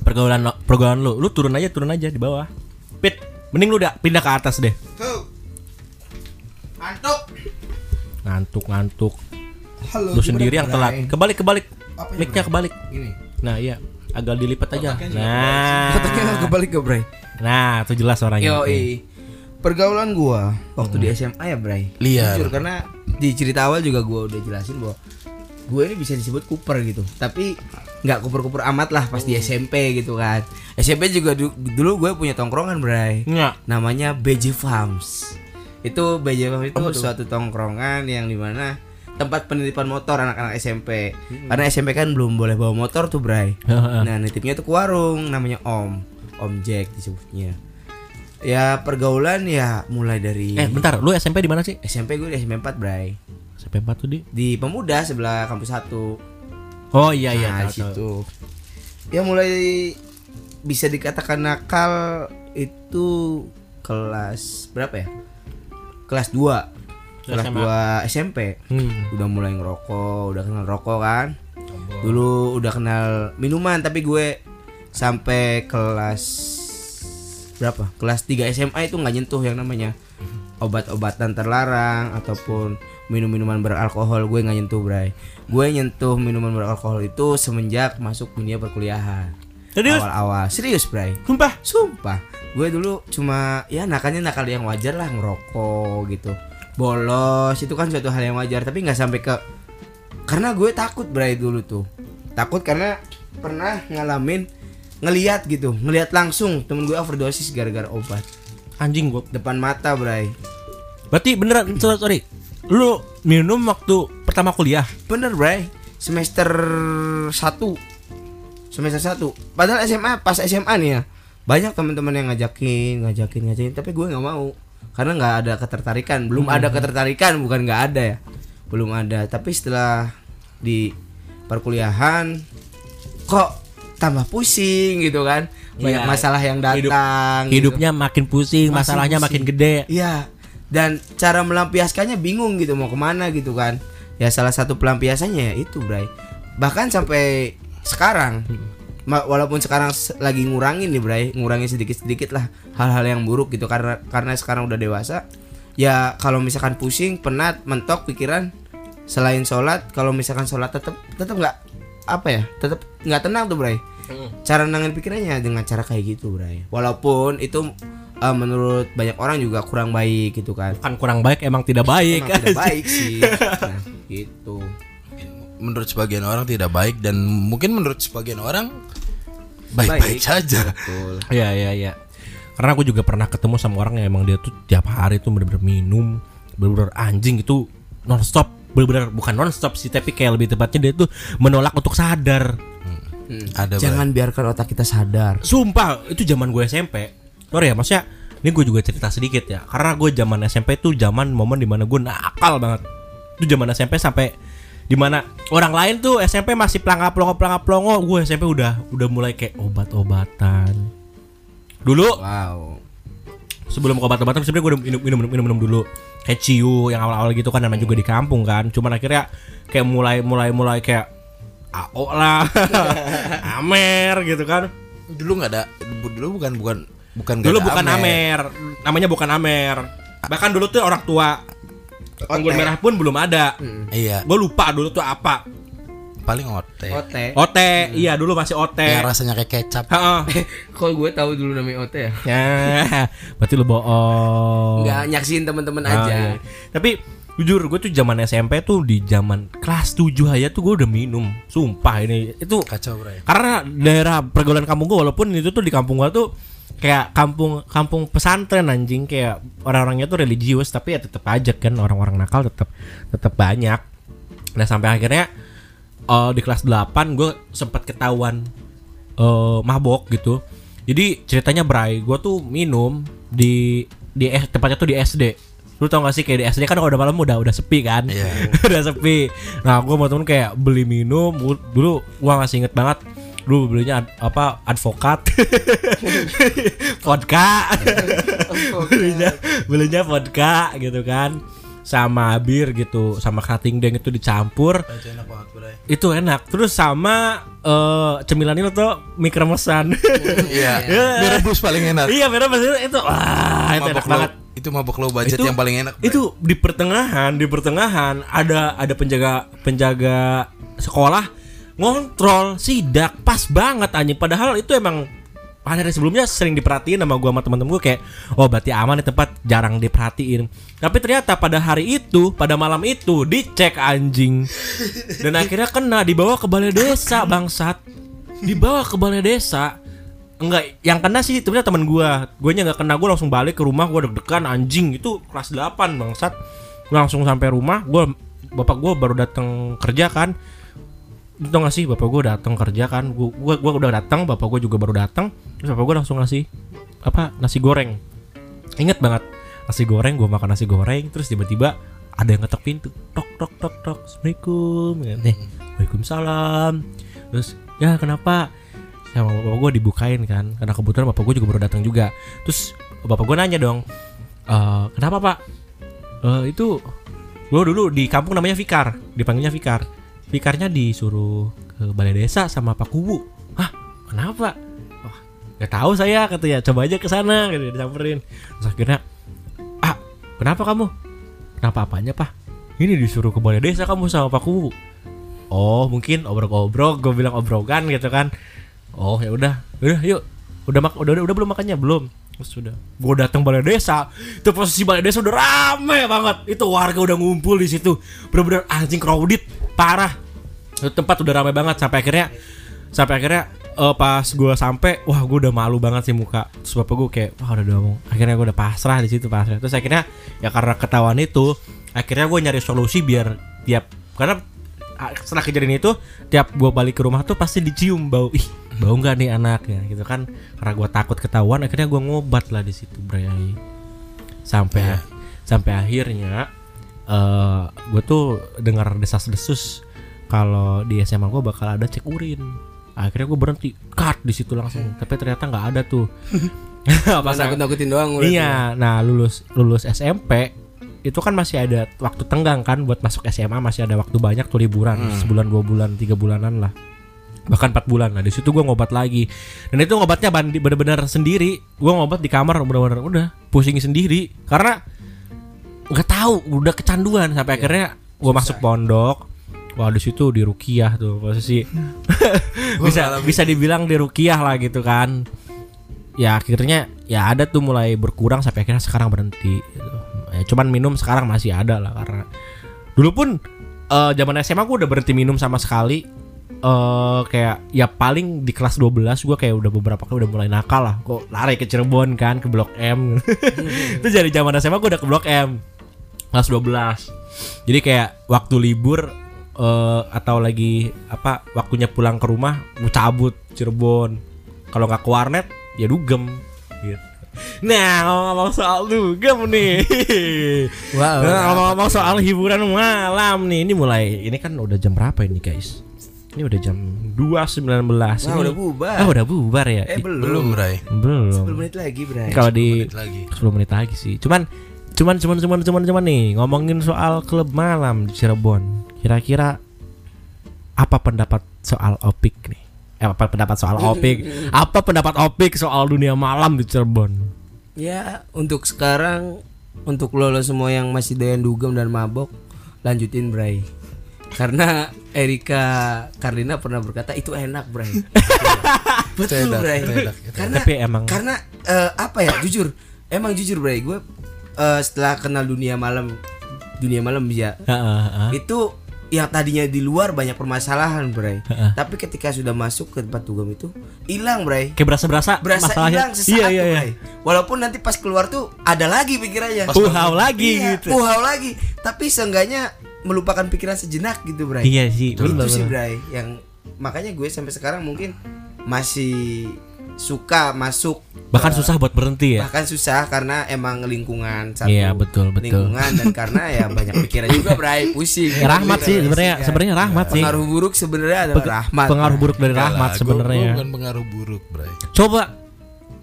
pergaulan lo- pergaulan lu lu turun aja turun aja di bawah. Pit mending lu udah pindah ke atas deh. Tuh. Mantuk. ngantuk ngantuk. Halo. lu sendiri yang telat. kebalik kebalik. Micnya kebalik? Ini. nah iya. Agak dilipat aja. Nah. kebalik ke Bray nah itu jelas orangnya. Yoi Pergaulan gua waktu di SMA ya Bray. Liar. Jujur karena di cerita awal juga gua udah jelasin bahwa gue ini bisa disebut Cooper gitu. Tapi nggak kuper-kuper amat lah pas di SMP gitu kan. SMP juga du- dulu gue punya tongkrongan Bray. Nggak. namanya BJ Farms. Itu BJ Farms itu suatu tongkrongan yang di mana tempat penitipan motor anak-anak SMP karena SMP kan belum boleh bawa motor tuh Bray. Nah nitipnya tuh ke warung namanya Om. Om Jack disebutnya ya pergaulan ya mulai dari eh bentar lu SMP di mana sih? SMP gue di SMP 4 Bray. SMP 4 tuh di? Di Pemuda sebelah kampus 1 oh iya iya nah, tahu, di tahu. situ. Ya mulai bisa dikatakan nakal itu kelas berapa ya? Kelas 2 kelas SMA. 2 SMP Hmm. udah mulai ngerokok udah kenal rokok kan? Dulu udah kenal minuman tapi gue sampai kelas berapa? Kelas 3 SMA itu nggak nyentuh yang namanya obat-obatan terlarang ataupun minum-minuman beralkohol. Gue nggak nyentuh bray. Gue nyentuh minuman beralkohol itu semenjak masuk dunia perkuliahan. Serius? awal-awal. Serius bray. Sumpah? Sumpah, gue dulu cuma ya nakalnya nakal yang wajar lah ngerokok gitu. Bolos itu kan suatu hal yang wajar, tapi nggak sampai ke karena gue takut Bray dulu tuh. Takut karena pernah ngalamin ngelihat gitu ngelihat langsung temen gue overdosis gara-gara obat. Anjing gua. depan mata Bray. Berarti beneran sorry, sorry. Lu minum waktu pertama kuliah. bener Bray. Semester 1 semester 1 padahal SMA pas SMA nih ya banyak teman-teman yang ngajakin ngajakin ngajakin. Tapi gue nggak mau karena nggak ada ketertarikan. Belum ada ketertarikan bukan nggak ada ya. Belum ada. Tapi setelah di perkuliahan kok tambah pusing gitu kan banyak Iya. masalah yang Hidup- datang gitu. Hidupnya makin pusing, Masih masalahnya pusing. makin gede. Iya. Dan cara melampiaskannya bingung gitu mau ke mana gitu kan. Ya salah satu pelampiasannya ya itu, Bray. Bahkan sampai sekarang walaupun sekarang se- lagi ngurangin nih, Bray, ngurangin sedikit-sedikit lah hal-hal yang buruk gitu karena karena sekarang udah dewasa. Ya kalau misalkan pusing, penat, mentok pikiran selain sholat, kalau misalkan sholat tetap tetap nggak apa ya, tetap nggak tenang tuh, Bray. Cara nenangin pikirannya dengan cara kayak gitu, Bray. Walaupun itu eh, menurut banyak orang juga kurang baik gitu kan. Kan kurang baik emang tidak baik. Emang tidak baik sih. Nah, gitu. menurut sebagian orang tidak baik dan mungkin menurut sebagian orang baik-baik Baik. saja. Betul. Iya iya iya. Karena aku juga pernah ketemu sama orang yang emang dia tuh tiap hari tuh bener-bener minum, bener-bener anjing itu nonstop, bener-bener bukan nonstop sih, tapi kayak lebih tepatnya dia tuh menolak untuk sadar. Hmm. Ada Jangan biarkan otak kita sadar. Sumpah itu zaman gue SMP. Sorry ya, maksudnya ini gue juga cerita sedikit ya. Karena gue zaman SMP tuh zaman momen di mana gue nakal banget. Itu zaman SMP sampai di mana orang lain tuh SMP masih pelangap pelongo pelangap pelongo, gue SMP udah udah mulai kayak obat-obatan. Dulu Wow. sebelum ke obat-obatan sebenarnya gue udah minum minum minum, minum dulu kayak ciu yang awal-awal gitu kan namanya juga di kampung kan cuman akhirnya kayak mulai mulai mulai kayak AO lah Amer gitu kan dulu nggak ada dulu bukan bukan bukan dulu ada bukan Amer. namanya bukan Amer bahkan dulu tuh orang tua anggur merah pun belum ada Iya, gue lupa dulu tuh apa paling ote. Ote. OT iya dulu masih OT Yang rasanya kayak kecap. Heeh. Kok gue tahu dulu namanya Ote ya? ya berarti lu bohong Nggak nyaksin teman-teman Oh, aja. iya. Tapi jujur gue tuh zaman SMP tuh di zaman kelas 7 aja tuh gue udah minum. Sumpah ini itu Kacau, Bro. karena daerah pergaulan kampung gue walaupun itu tuh di kampung gue tuh kayak kampung kampung pesantren anjing kayak orang-orangnya tuh religius tapi ya tetap aja kan orang-orang nakal tetap tetap banyak. Nah sampai akhirnya eh, di kelas 8 gue sempat ketahuan eh mabok gitu. Jadi ceritanya Bray, gue tuh minum di di eh, tepatnya tuh di SD. Lu tau gak sih kayak di SD kan kalau udah malam udah udah sepi kan? Iya. udah sepi. Nah, gue sama temen kayak beli minum. Gua- Dulu gua masih inget banget. Dulu belinya ad- apa advokat, vodka, belinya belinya vodka gitu kan, sama bir gitu, sama cutting deng itu dicampur enak banget, itu enak terus sama eh cemilan itu tuh mie kremesan Iya. Mie rebus paling enak. iya bener itu wah itu enak Mabok banget Itu mabok low budget Itu- yang paling enak. Bro. itu di pertengahan di pertengahan ada ada penjaga penjaga sekolah ngontrol sidak pas banget anjing padahal itu emang pada dari sebelumnya sering diperhatiin sama gua sama temen-temen gue kayak oh berarti aman nih tempat jarang diperhatiin tapi ternyata pada hari itu pada malam itu dicek anjing dan akhirnya kena dibawa ke balai desa bangsat dibawa ke balai desa Enggak, yang kena sih sebenarnya teman gua. Guanya nggak kena, gua langsung balik ke rumah, gua deg-degan anjing itu kelas 8 bangsat. Gua langsung sampai rumah, gua bapak gua baru datang kerja kan. Itu gak sih bapak gua datang kerja kan. Gua, gua udah datang, bapak gua juga baru datang. Terus bapak gua langsung ngasih apa? Nasi goreng. Ingat banget. Nasi goreng, gua makan nasi goreng, terus tiba-tiba ada yang ngetok pintu. Tok tok tok tok. Assalamualaikum. Eh, Waalaikumsalam. Terus ya kenapa? Sama bapak gue dibukain kan karena kebetulan bapak gue juga baru datang juga. Terus bapak gue nanya dong "Eh, kenapa pak? "Eh, itu gue dulu di kampung namanya Fikar dipanggilnya Fikar. Fikarnya disuruh ke balai desa sama Pak Kubu. Hah kenapa? Wah nggak tahu saya katanya coba aja ke sana gitu disamperin. Terus akhirnya ah kenapa kamu? Kenapa apanya pak? Ini disuruh ke balai desa kamu sama Pak Kubu. Oh mungkin obrok-obrok gue bilang obrokan gitu kan oh ya udah udah yuk udah mak udah, udah udah belum makannya belum Terus sudah, gue datang balai desa, itu posisi balai desa udah rame banget. Itu warga udah ngumpul di situ, bener-bener anjing crowded, parah. Itu tempat udah rame banget sampai akhirnya, sampai akhirnya eh, pas gue sampai, wah gue udah malu banget sih muka. Terus bapak gue kayak, wah udah ngomong. Akhirnya gue udah pasrah di situ pasrah. Terus akhirnya ya karena ketahuan itu, akhirnya gue nyari solusi biar tiap karena ah, setelah kejadian itu tiap gue balik ke rumah tuh pasti dicium bau ih bau nggak nih anaknya? Gitu kan. Karena gue takut ketahuan akhirnya gue ngobat lah di situ Bray. Sampai sampai akhirnya eh gue tuh dengar desas-desus kalau di SMA gue bakal ada cek urin. Akhirnya gue berhenti cut di situ langsung. Tapi ternyata nggak ada tuh. Pas aku takutin doang. Iya, nah lulus lulus SMP itu kan masih ada waktu tenggang kan buat masuk SMA masih ada waktu banyak tuh liburan sebulan dua bulan tiga bulanan lah bahkan empat bulan. Nah di situ gue ngobat lagi. Dan itu ngobatnya bener-bener sendiri. Gue ngobat di kamar bener-bener udah pusing sendiri. Karena nggak tahu udah kecanduan sampai akhirnya gue masuk pondok. Wah di situ di rukiah tuh posisi bisa bisa dibilang di rukiah lah gitu kan. Ya akhirnya ya ada tuh mulai berkurang sampai akhirnya sekarang berhenti gitu. Ya, cuman minum sekarang masih ada lah karena dulu pun eh, zaman SMA gue udah berhenti minum sama sekali eh kayak ya paling di kelas 12 gue kayak udah beberapa kali udah mulai nakal lah. Kok lari ke Cirebon kan ke Blok M. Itu jadi zaman SMA gue udah ke Blok M. Kelas 12 jadi kayak waktu libur eh, atau lagi apa waktunya pulang ke rumah gue cabut Cirebon. Kalau nggak ke warnet ya dugem. Gitu. Nah ngomong soal dugem nih. Wow. Nah, ngomong-ngomong soal hiburan malam nih. Ini mulai Ini kan udah jam berapa ini guys Ini udah jam 2.19 Wah, Ini- udah bubar. Ah udah bubar ya Eh belum. Belum, Bray. Belum 10 menit lagi, Bray. Kalau di Menit lagi. 10 menit lagi sih Cuman Cuman cuman cuman cuman cuman nih Ngomongin soal klub malam di Cirebon Kira-kira Apa pendapat soal Opik nih Eh, apa pendapat soal Opik Apa pendapat Opik soal dunia malam di Cirebon Ya, untuk sekarang untuk lo, lo semua yang masih doyan dugem dan mabok, lanjutin Bray. Karena Erika Karlina pernah berkata itu enak, Bray. Betul, Enak, Bray. enak, enak. Karena Tapi emang karena eh, apa ya? Jujur, emang jujur, Bray. Gue eh, setelah kenal dunia malam dunia malam ya Heeh, heeh. itu yang tadinya di luar banyak permasalahan, Bray. Tapi ketika sudah masuk ke tempat dugem itu hilang, Bray. Kayak berasa-berasa Berasa masalahnya. hilang sesaat Iya iya iya Bray. Walaupun nanti pas keluar tuh ada lagi pikirannya. Puhau lagi Iya, gitu puhau lagi. Tapi seenggaknya melupakan pikiran sejenak gitu, Bray. Iya sih itu bener, sih. Bray. Yang makanya gue sampai sekarang mungkin masih suka masuk Bahkan ke- susah buat berhenti ya bahkan susah karena emang lingkungan satu Iya, betul, betul. lingkungan dan karena ya banyak pikiran juga Bray pusing Ya, rahmat sih sebenarnya Iya. sebenarnya rahmat sih pengaruh buruk sebenarnya adalah rahmat pengaruh buruk dari rahmat sebenarnya bukan pengaruh buruk, Bray. coba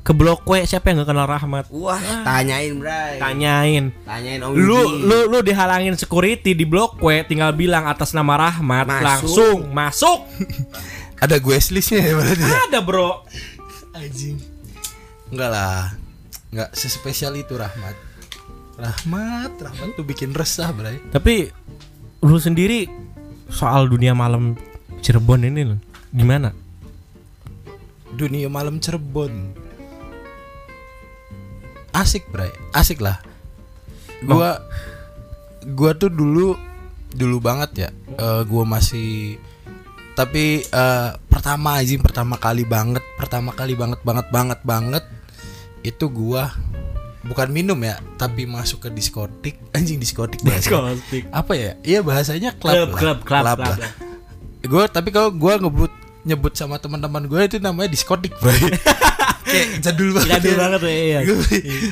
ke blok W siapa yang gak kenal rahmat wah tanyain Bray tanyain tanyain Om lu Yudi. lu lu dihalangin security di blok W tinggal bilang atas nama rahmat Masuk. langsung masuk Ada gue listnya ya berarti. ada bro Anjing. Enggak lah. Enggak sespesial itu Rahmat. Rahmat, Rahmat tuh bikin resah, Bray. tapi lu sendiri soal dunia malam Cirebon ini loh, gimana Dunia malam Cirebon. Asik, Bray. Asik lah. Gua gua tuh dulu dulu banget ya. Eh gua masih tapi eh pertama anjing pertama kali banget, pertama kali banget banget banget banget itu gua bukan minum ya, tapi masuk ke diskotik. Anjing diskotik bahasa. Apa ya? Iya bahasanya Klub, klub, klub, klub, lah. klub. Gue tapi kalau gue ngebut nyebut sama teman-teman gue itu namanya diskotik, bro. Kayak jadul banget. Jadul ya. banget ya, iya.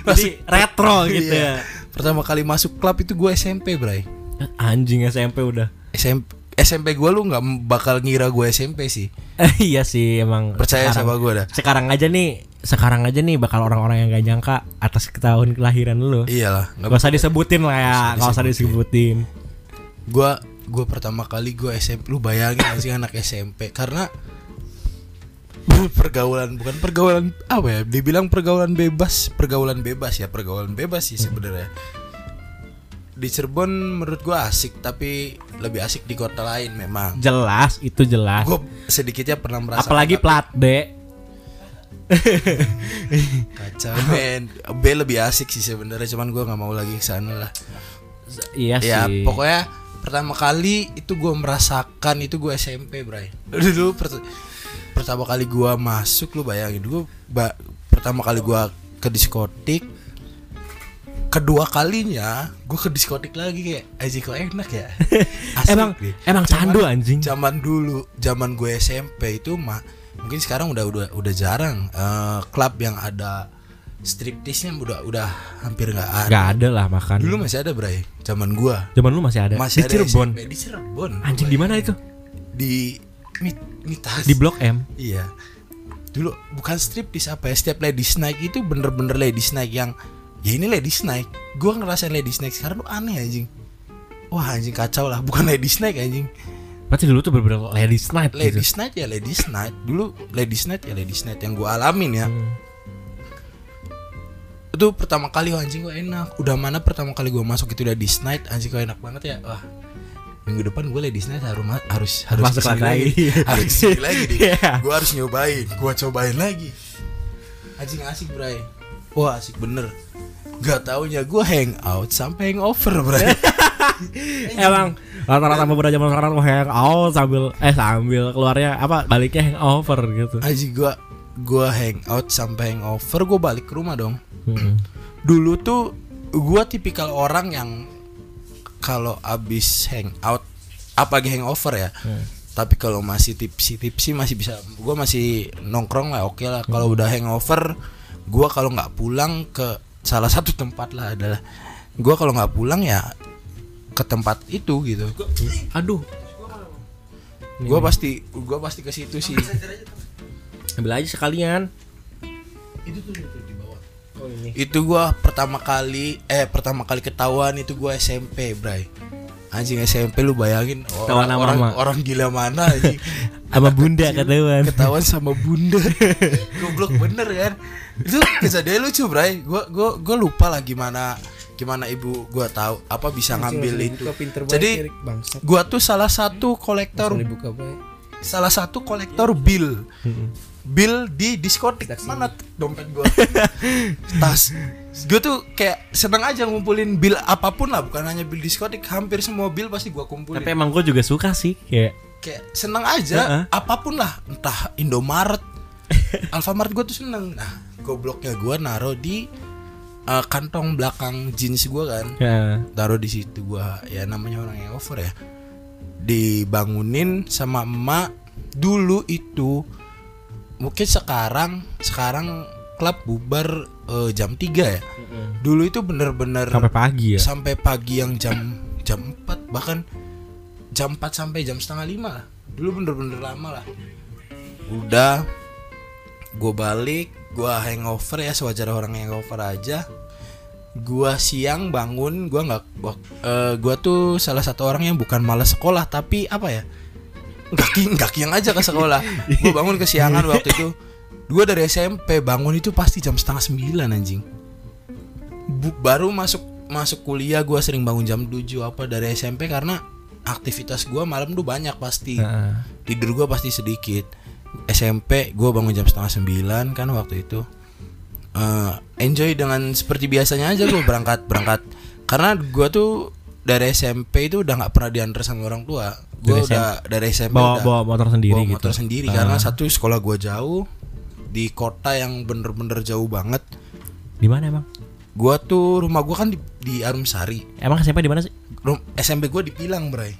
Jadi retro gitu Iya. ya. Pertama kali masuk klub itu gue SMP, bray. anjing SMP udah SMP SMP gue lu nggak bakal ngira gue SMP sih. iya sih emang Percaya sekarang- sama gue dah. sekarang aja nih sekarang aja nih bakal orang-orang yang gak nyangka atas tahun kelahiran lu Iyalah. Gak usah disebutin lah ya Gak usah disebutin Gue gue pertama kali gue SMP lu bayangin gak sih anak SMP karena pergaulan bukan pergaulan apa ya dibilang pergaulan bebas pergaulan bebas ya pergaulan bebas sih sebenarnya di Cirebon menurut gue asik tapi lebih asik di kota lain memang Jelas itu jelas gue sedikitnya pernah merasa Apalagi plat B Kacau men. B lebih asik sih sebenarnya cuman gua nggak mau lagi ke sana lah. Iya sih. Ya pokoknya pertama kali itu gua merasakan itu gua SMP bray. Dulu pertama kali gua masuk lu bayangin gua ba- pertama kali gua ke diskotik kedua kalinya gue ke diskotik lagi kayak aja kok enak ya Asik Emang deh. emang Zaman- candu anjing. zaman dulu zaman gue SMP itu mah mungkin sekarang udah udah udah jarang eh, klub yang ada striptisnya udah udah hampir nggak ada Gak ada lah makan. dulu masih ada bray zaman gua Zaman lu masih ada. masih di ada Cirebon. SMP di Cirebon Anjing di mana itu? di mitas. Di Blok M. iya. Dulu bukan striptis apa ya setiap ladies night itu bener-bener ladies night yang ya ini ladies night. Gua ngerasain ladies night sekarang tuh aneh anjing. Wah anjing kacau lah. Bukan ladies night anjing. Berarti dulu tuh bener-bener ladies night gitu. ladies night ya ladies night. Dulu ladies night ya ladies night yang gua alamin ya. Hmm. itu pertama kali wah, anjing gua enak. Udah mana pertama kali gua masuk itu ladies night anjing gua enak banget ya. Wah minggu depan gue ladies night harus harus harus Masuk lagi. harus ke sini lagi nih Iya. gue harus nyobain gue cobain lagi. Anjing asik bray. Wah asik bener. Gak taunya gue hangout sampai hangover bray. Emang rata-rata beberapa zaman sekarang mau hangout sambil eh sambil keluarnya apa baliknya hangover gitu. anjing gue gue hangout sampai hangover gue balik ke rumah dong. Dulu tuh gue tipikal orang yang kalau abis hangout apalagi hangover ya tapi kalau masih tipsi tipsi masih bisa gue masih nongkrong lah oke lah. Kalau udah hangover gue kalau nggak pulang ke salah satu tempat lah adalah gue kalau nggak pulang ya ke tempat itu gitu. Aduh, gue pasti gue pasti ke situ sih. Ambil aja sekalian. itu gua pertama kali eh pertama kali ketahuan itu gua SMP bray. Anjing SMP lu bayangin Ketahuan orang sama orang, mama. orang gila mana anjing? Sama bunda ketahuan. ketahuan sama bunda. Goblok bener kan? Itu kejadian lucu bray. Gua gua gua lupa lah gimana gimana ibu gua tahu apa bisa ngambil itu. jadi gua tuh salah satu kolektor salah satu kolektor bill bill di diskotik. Mana dompet gua? Tas. Gue tuh kayak seneng aja ngumpulin bill apa pun lah bukan hanya bill diskotik hampir semua bill pasti gua kumpulin. Tapi emang gue juga suka sih kayak kayak seneng aja Heeh. apa pun lah entah Indomaret Alfamart gue tuh seneng. Nah gobloknya gua naro di eh, kantong belakang jeans gua kan. Ya, taruh di situ gua. Ya namanya orang yang over ya. Dibangunin sama emak. Dulu itu mungkin sekarang sekarang klub bubar eh, jam 3 ya. Dulu itu bener-bener sampai pagi ya. sampai pagi yang jam jam 4 bahkan jam 4 sampai jam setengah lima lah. Dulu bener-bener lama lah. Udah gue balik gua hangover ya sewajar orang hangover aja. Gua siang bangun gua nggak gua, eh, gua tuh salah satu orang yang bukan malas sekolah tapi apa ya nggak ki nggak kiang aja ke sekolah. Gua bangun kesiangan waktu itu. Gua dari SMP bangun itu pasti jam setengah sembilan anjing. Bu- baru masuk masuk kuliah gua sering bangun jam 7 apa dari SMP karena aktivitas gua malam tuh banyak pasti. Heeh. tidur gua pasti sedikit. SMP gua bangun jam setengah sembilan kan waktu itu. Eh, enjoy dengan seperti biasanya aja gua berangkat berangkat. Karena gua tuh dari SMP itu udah nggak pernah diantar sama orang tua gua Dari udah dari SMP Bawa udah bawa motor sendiri bawa gitu. motor sendiri Ah. karena satu sekolah gua jauh di kota yang bener-bener jauh banget Di mana emang? gua tuh rumah gua kan di, di Arumsari Emang SMP di mana sih? Rum- SMP gua di Pilang bray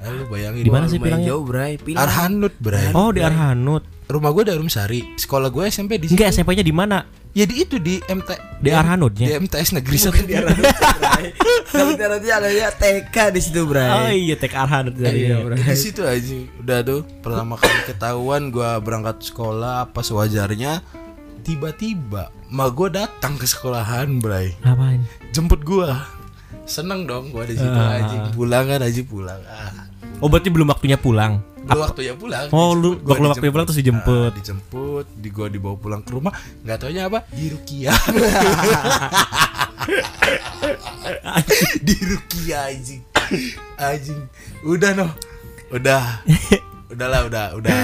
Ayo lu bayangin Di mana sih Lumayan bilangnya? jauh, Bray. Pilang. Arhanut bray Oh, di Arhanut. rumah gua di Arumsari sekolah gua SMP di situ. Enggak, SMP-nya di mana? Ya di itu di MT Di Arhanutnya? di MTS negeri satu di Arhanut, Bray. Tapi nanti ada ya TK di situ, Bray. Oh iya, TK Arhanut tadi. Iya, ya. Bray. di situ aja udah tuh pertama kali ketahuan gua berangkat sekolah apa sewajarnya tiba-tiba ma gua datang ke sekolahan bray Ngapain? jemput gua seneng dong gua di situ Ah. aja pulang kan aja pulang ah Oh, berarti belum waktunya pulang. lu waktu ya pulang. Oh, lu- gua waktu waktunya pulang terus dijemput. Ah, dijemput di gua dibawa pulang ke rumah. Nggak taunya apa? Di Rukia. Di Rukia anjing. Anjing. Udah noh. Udah. Udahlah udah udah.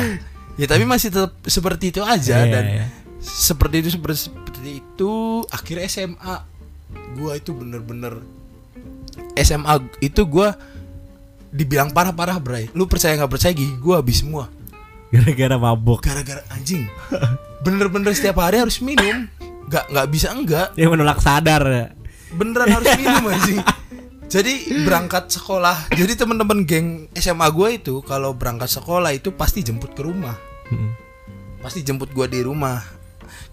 Ya tapi masih tetap seperti itu aja Iya, dan iya. seperti itu seperti, seperti itu akhirnya SMA gua itu bener-bener SMA itu gua dibilang parah-parah bray. Lu percaya nggak percaya gih gua habis semua. Gara-gara mabok. gara-gara anjing. Bener-bener setiap hari harus minum. Nggak nggak bisa enggak. Dia menolak sadar. Ya. beneran harus minum anjing. Jadi berangkat sekolah. Jadi teman-teman geng SMA gue itu kalau berangkat sekolah itu pasti jemput ke rumah. Mm. pasti jemput gua di rumah.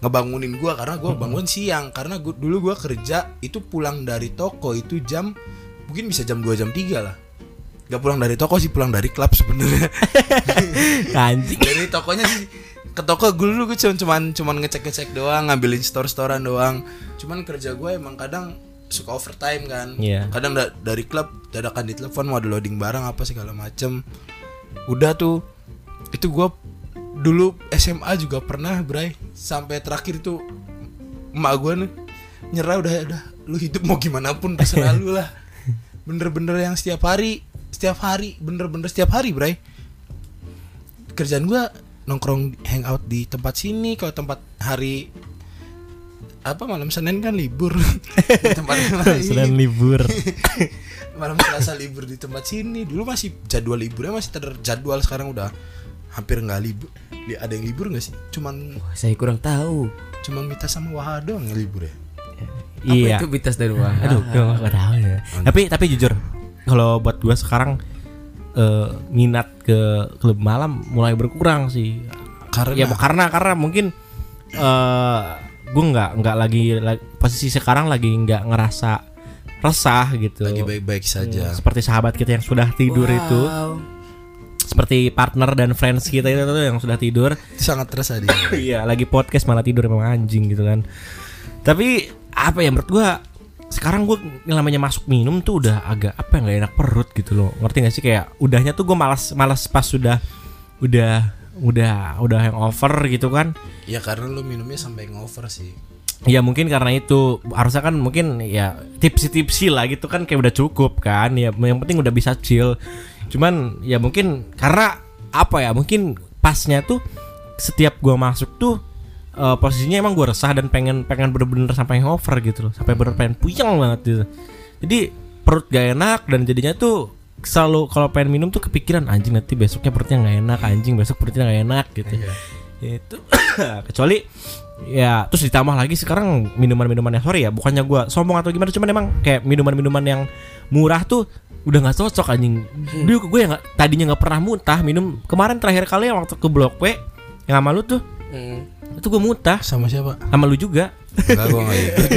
Ngebangunin gua karena gua bangun siang. Karena gua, dulu gua kerja itu pulang dari toko itu jam mungkin bisa jam 2 jam 3 lah Gak pulang dari toko sih pulang dari klub sebenarnya. Anjing. dari tokonya sih ke toko gue dulu gue cuman cuman cuman ngecek ngecek doang ngambilin store storean doang. Cuman kerja gue emang kadang suka overtime kan. Iya. kadang da- dari klub dadakan di telepon mau ada loading barang apa segala macem. Udah tuh itu gue dulu SMA juga pernah bray. Sampai terakhir tuh emak gue nih nyerah udah udah lu hidup mau gimana pun terserah lu lah. Bener-bener yang setiap hari setiap hari bener-bener setiap hari bray kerjaan gua nongkrong hangout di tempat sini kalau tempat hari apa malam Senin kan libur di tempat yang lain. Selain libur. malam Selasa libur di tempat sini dulu masih jadwal liburnya masih terjadwal sekarang udah hampir nggak libur Li- ada yang libur nggak sih cuman Saya kurang tahu. cuman Mita sama Waha doang yang libur ya Iya. Apa itu Bitas dan Wah? Aduh, gue gak tahu ya. Tapi tapi jujur, kalau buat gue sekarang eh, minat ke klub malam mulai berkurang sih. Karena? ya karena karena mungkin eh gue nggak nggak lagi, lagi posisi sekarang lagi nggak ngerasa resah gitu. lagi baik-baik saja Seperti sahabat kita yang sudah tidur itu, seperti partner dan friends kita itu tuh yang sudah tidur. sangat terasa dia Iya, lagi podcast malah tidur emang anjing gitu kan. Tapi apa ya menurut gua sekarang gue yang namanya masuk minum tuh udah agak apa ya nggak enak perut gitu loh. Ngerti gak sih? Kayak udahnya tuh gue malas malas pas sudah udah udah udah hangover gitu kan. Ya karena lu minumnya sampai ngover sih. Ya mungkin karena itu. Harusnya kan mungkin ya tipsi-tipsi lah gitu kan kayak udah cukup kan. Ya yang penting udah bisa chill. Cuman ya mungkin karena apa ya mungkin pasnya tuh setiap gua masuk tuh eh, posisinya emang gua resah dan pengen pengen bener-bener sampai hangover gitu loh. Sampai bener pengen puyeng banget gitu. Jadi perut gak enak dan jadinya tuh selalu kalau pengen minum tuh kepikiran anjing nanti besoknya perutnya nggak enak anjing besok perutnya nggak enak gitu. Itu kecuali ya terus ditambah lagi sekarang minuman-minuman yang sorry ya bukannya gua sombong atau gimana cuman emang kayak minuman-minuman yang murah tuh udah nggak cocok anjing. Dulu gue yang nggak- tadinya nggak pernah muntah minum kemarin terakhir kali waktu ke blok W yang sama lu tuh Hmm. Itu gue muntah sama siapa? Sama lu juga. Enggak gua enggak ikut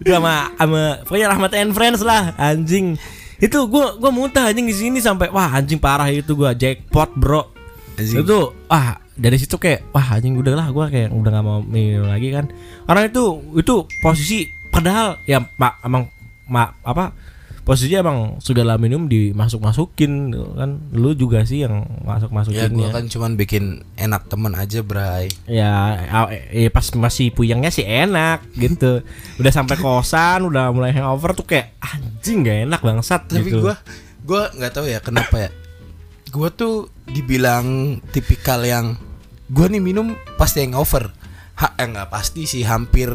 Itu sama sama pokoknya Rahmat and Friends lah anjing. Itu gue gua muntah anjing di sini sampai wah anjing parah itu gua jackpot bro. Anjing. itu wah dari situ kayak wah anjing udah lah gue kayak udah gak mau minum lagi kan. Karena itu itu posisi padahal ya pak emang ma, apa posisinya emang segala minum dimasuk masukin kan. Lu juga sih yang masuk ya masukin gua kan cuman bikin enak temen aja bray. Ya, eh, pas masih puyengnya sih enak gitu. Udah sampai kosan udah mulai hangover tuh kayak anjing gak enak bangsat tapi gitu. gua gua nggak tahu ya kenapa ya. Gua tuh dibilang tipikal yang gua nih minum pasti hangover. Ha eh, nggak pasti sih hampir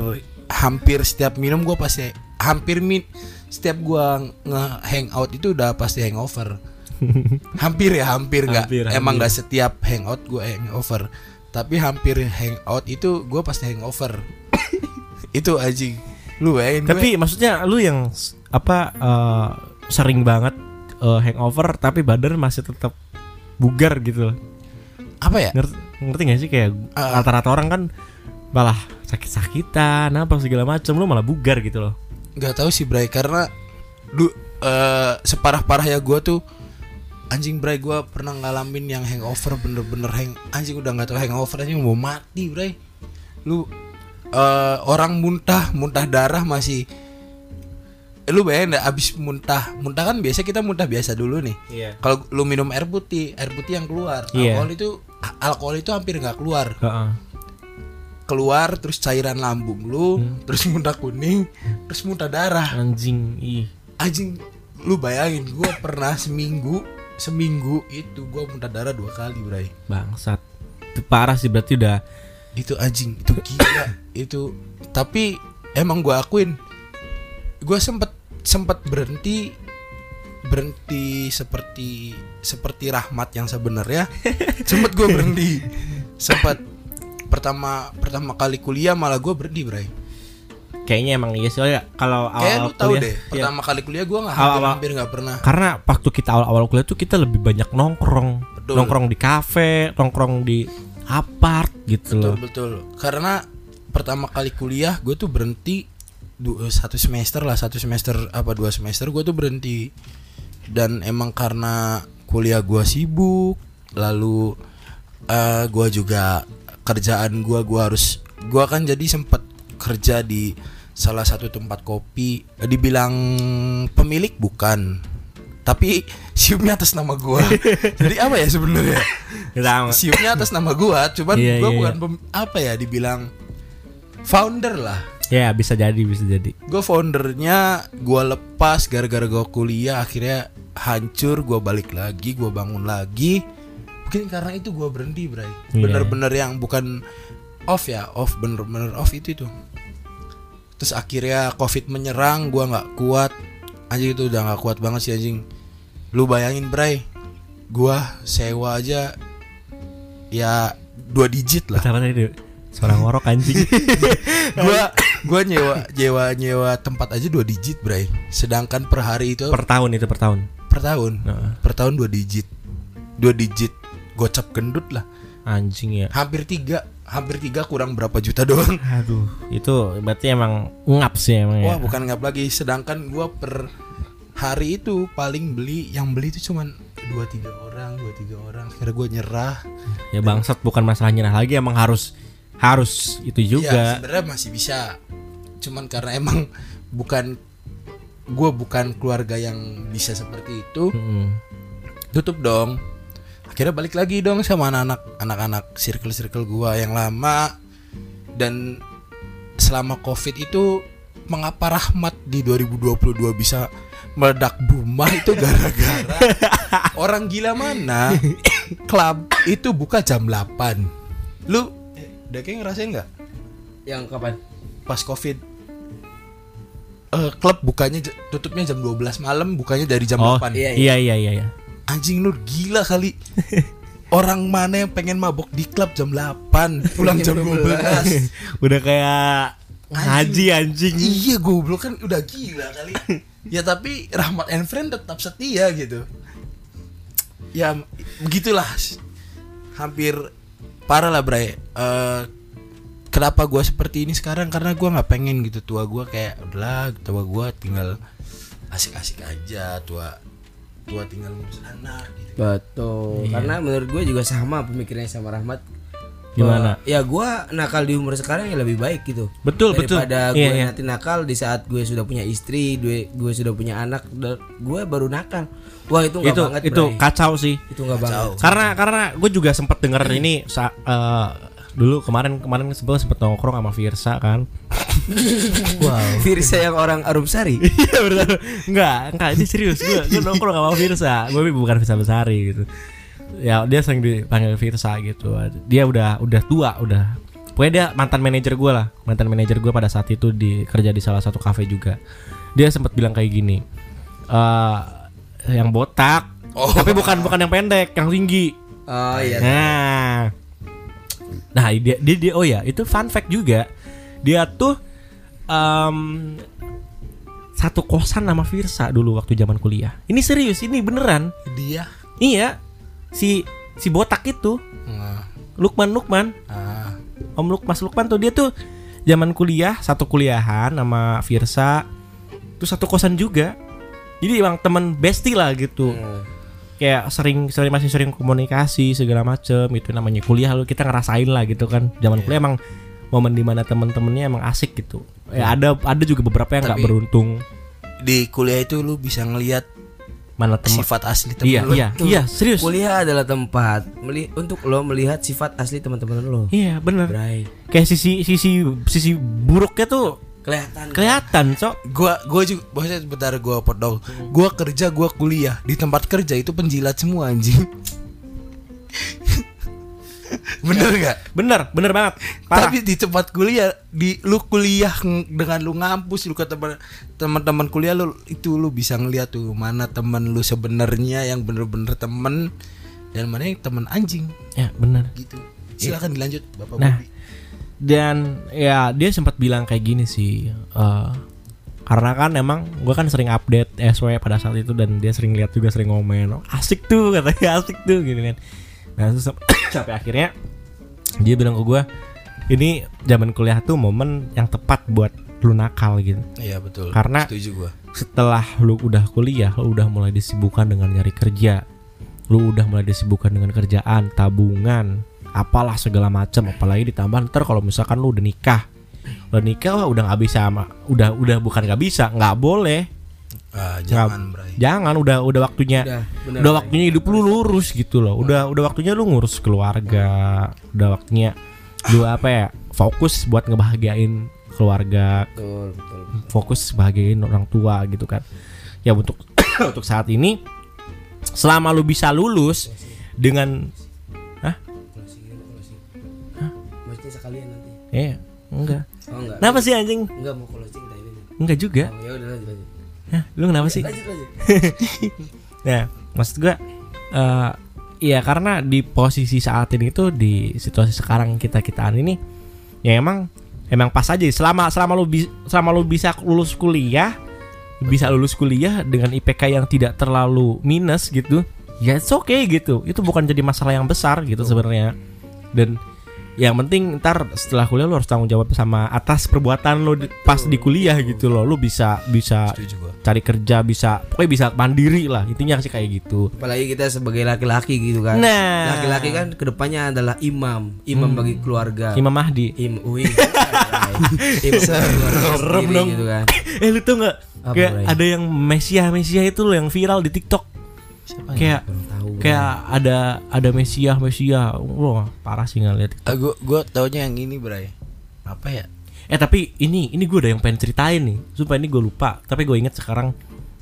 hampir setiap minum gua pasti hampir min setiap gua nge hangout itu udah pasti hangover. Hampir ya hampir nggak. Emang nggak setiap hangout gua hangover. Tapi hampir hangout itu gua pasti hangover. Itu anjing lu bayangin gua- tapi maksudnya lu yang apa eh, sering banget eh, hangover tapi badan masih tetap bugar gitu. Apa ya? Ngerti ngerti gak sih? Kayak Ah. rata-rata orang kan malah sakit-sakitan apa segala macam lu malah bugar gitu loh nggak tahu sih Bray karena du eh, separah parahnya gue tuh anjing Bray gue pernah ngalamin yang hangover bener-bener hang anjing udah nggak tahu hangover aja mau mati Bray lu eh, orang muntah muntah darah masih Eh, lu bayangin dah abis muntah muntah kan biasa kita muntah biasa dulu nih Iya. kalau lu minum air putih air putih yang keluar Iya. alkohol itu alkohol itu hampir nggak keluar Heeh. Keluar terus cairan lambung lu Hmm. terus muntah kuning terus muntah darah. Anjing ih. Anjing lu bayangin gue pernah seminggu seminggu itu gue muntah darah dua kali bray. Bangsat. Itu parah sih berarti udah itu anjing itu gila itu. Tapi emang gua akuin gua sempet sempet berhenti berhenti seperti seperti rahmat yang sebenarnya. Sempet gua berhenti sempet pertama pertama kali kuliah malah gua berhenti bray Kayaknya emang iya soalnya kalau kayak awal lu tahu deh iya. pertama kali kuliah gua nggak hampir, hampir nggak pernah Karena waktu kita awal-awal kuliah tuh kita lebih banyak nongkrong. Betul. Nongkrong di kafe, nongkrong di apart gitu betul loh. betul karena pertama kali kuliah gue tuh berhenti du- satu semester lah satu semester apa dua semester gue tuh berhenti dan emang karena kuliah gue sibuk lalu eh gue juga kerjaan gue gua harus gue kan jadi sempet kerja di salah satu tempat kopi Eh, dibilang pemilik bukan tapi siupnya atas nama gue jadi apa ya sebenarnya? Siupnya atas nama gua cuman Iya, gua iya, bukan pem- apa ya dibilang founder lah. Ya bisa jadi bisa jadi. gue foundernya gua lepas gara-gara gua kuliah akhirnya hancur gua balik lagi gua bangun lagi mungkin karena itu gua berhenti bray. Iya. bener-bener yang bukan off ya off bener-bener off itu tuh terus akhirnya covid menyerang gua nggak kuat. Anjing itu udah nggak kuat banget sih anjing. Lu bayangin bray. Gua sewa aja ya dua digit lah. Kenapa tadi? Suara ngorok anjing? gua gua nyewa nyewa nyewa tempat aja dua digit bray. Sedangkan per hari itu per, per tahun itu per tahun. tahun. Heeh. per tahun dua digit. Dua digit gocap gendut lah Anjing ya. hampir tiga hampir tiga kurang berapa juta doang Aduh, itu berarti emang ngap sih emang ya. wah bukan ngap lagi sedangkan gua per hari itu paling beli yang beli itu cuman dua tiga orang dua tiga orang akhirnya gua nyerah Ya bangsat bukan masalah nyerah lagi emang harus harus itu ya juga. sebenarnya masih bisa cuman karena emang bukan gua bukan keluarga yang bisa seperti itu Mm-mm. tutup dong akhirnya balik lagi dong sama anak-anak anak-anak circle circle gua yang lama. Dan selama covid itu mengapa rahmat di 2022 bisa meledak buma itu gara-gara orang gila mana? Klub itu buka jam 8 lu udah kayak ngerasain nggak? Yang kapan? pas covid. Eh klub bukanya tutupnya jam 12 malam bukanya dari jam Oh, 8 iya, iya iya iya iya. Anjing Nur gila kali. Orang mana yang pengen mabok di klub jam 8 Pulang jam 12 Udah kayak ngaji anjing. Iya goblok kan udah gila kali. Ya tapi Rahmat and Friend tetap setia gitu. Ya begitulah. Hampir parah lah Bray Eh, Kenapa gua seperti ini sekarang? Karena gua nggak pengen gitu. Tua gua kayak Udahlah tua gua tinggal Asik-asik aja Tua Tua tinggal ngurus anak gitu Betul. Karena menurut gue juga sama pemikirannya sama Rahmat. Gimana? Ya gue nakal di umur sekarang ya lebih baik gitu. Betul, betul. Daripada Iya, gue iya. nanti nakal di saat gue sudah punya istri, gue gue sudah punya anak, gue baru nakal. Wah itu nggak itu banget. itu Bray. kacau sih. itu nggak banget. Karena karena gue juga sempet denger ini sa- eh, dulu kemarin kemarin sebelum sempet nongkrong sama Virsa kan. wow. Firsa yang orang Arumsari. Iya benar. Enggak, enggak ini serius. Gue gue nongkrong sama Virsa. Gue bukan Virsa Besari gitu. Ya dia sering dipanggil Virsa gitu. Dia udah udah tua, udah. Pokoknya dia mantan manajer gue lah, mantan manajer gue pada saat itu di kerja di salah satu kafe juga. Dia sempat bilang kayak gini, eh yang botak, tapi bukan bukan yang pendek, yang tinggi. Oh iya. Nah, nah dia, dia, dia oh ya itu fun fact juga. Dia tuh em, satu kosan sama Virsa dulu waktu zaman kuliah. Ini serius, ini beneran. Dia Iya, si si botak itu Nah, Lukman Lukman, ah, Om Luk Mas Lukman tuh dia tuh zaman kuliah satu kuliahan sama Virsa, tuh satu kosan juga. Jadi emang temen bestie lah gitu. Kayak sering sering masih sering komunikasi segala macem itu namanya kuliah lu kita ngerasain lah gitu kan. Zaman kuliah emang momen di mana temen-temennya emang asik gitu. Ya ada ada juga beberapa yang nggak beruntung. di kuliah itu lu bisa ngelihat mana temen? sifat asli temen iya lu. iya iya serius. Kuliah adalah tempat meli- untuk lo melihat sifat asli teman-teman lo. iya bener. Bray. kayak sisi sisi sisi buruknya tuh Kelihatan. kelihatan cok Gua gua juga maksudnya bentar gua potong. Gua kerja, gua kuliah. Di tempat kerja itu penjilat semua anjing. Bener nggak? Bener, bener banget. Parah. Tapi di tempat kuliah, di lu kuliah ng- dengan lu ngampus, lu ke teman teman-teman kuliah lu itu lu bisa ngeliat tuh mana teman lu sebenarnya yang bener-bener temen dan mana yang teman anjing ya bener. gitu. Silakan dilanjut Bapak Nah, Bobi. Dan ya dia sempat bilang kayak gini sih. eh, karena kan emang gue kan sering update SW pada saat itu dan dia sering lihat juga sering ngomen "Oh, asik tuh katanya asik tuh gitu kan nah terus sam- sampai akhirnya dia bilang ke gue ini zaman kuliah tuh momen yang tepat buat lu nakal gitu Iya betul. karena- setuju gua. setelah lu udah kuliah lu udah mulai disibukkan dengan nyari kerja lu udah mulai disibukkan dengan kerjaan tabungan apalah segala macam apalagi ditambah ntar kalau misalkan lu udah nikah udah nikah wah udah nggak bisa sama udah udah bukan nggak bisa nggak boleh Ah, jangan Bray. jangan udah udah waktunya Udah, bener, udah Bray. waktunya hidup lu lurus gitu loh udah udah waktunya lu ngurus keluarga udah waktunya lu apa ya fokus buat ngebahagiain keluarga Betul, betul. fokus bahagiain orang tua gitu kan ya untuk untuk saat ini selama lu bisa lulus dengan eh enggak Oh enggak. kenapa sih anjing Enggak mau closing tadi ini. enggak juga Oh ya udah lanjut lanjut. Hah, lu kenapa sih Lanjut lanjut. Nah, maksud gua eh ya karena di posisi saat ini tuh di situasi sekarang kita kitaan ini ya emang emang pas aja selama selama lu bi- selama lu bisa lulus kuliah bisa lulus kuliah dengan IPK yang tidak terlalu minus gitu ya it's okay gitu itu bukan jadi masalah yang besar gitu sebenarnya dan yang penting ntar setelah kuliah lu harus tanggung jawab sama atas perbuatan lu di- pas di kuliah gitu loh. Lu bisa bisa cari kerja bisa pokoknya bisa mandiri lah. Intinya sih kayak gitu. Apalagi kita sebagai laki-laki gitu kan. Nah. Laki-laki kan ke depannya adalah imam, imam bagi keluarga. Imam Mahdi. Im, wih, imam sendiri dong. gitu kan. eh lu tau nggak? Kayak ada yang Mesia Mesia itu loh yang viral di TikTok kayak Belum tahu. kayak ada ada Mesia Mesia wah parah sih ngeliat Ah, gua gua taunya yang ini Bray. Apa ya? eh tapi ini ini gue udah yang pengen ceritain nih supaya ini gue lupa tapi gue inget sekarang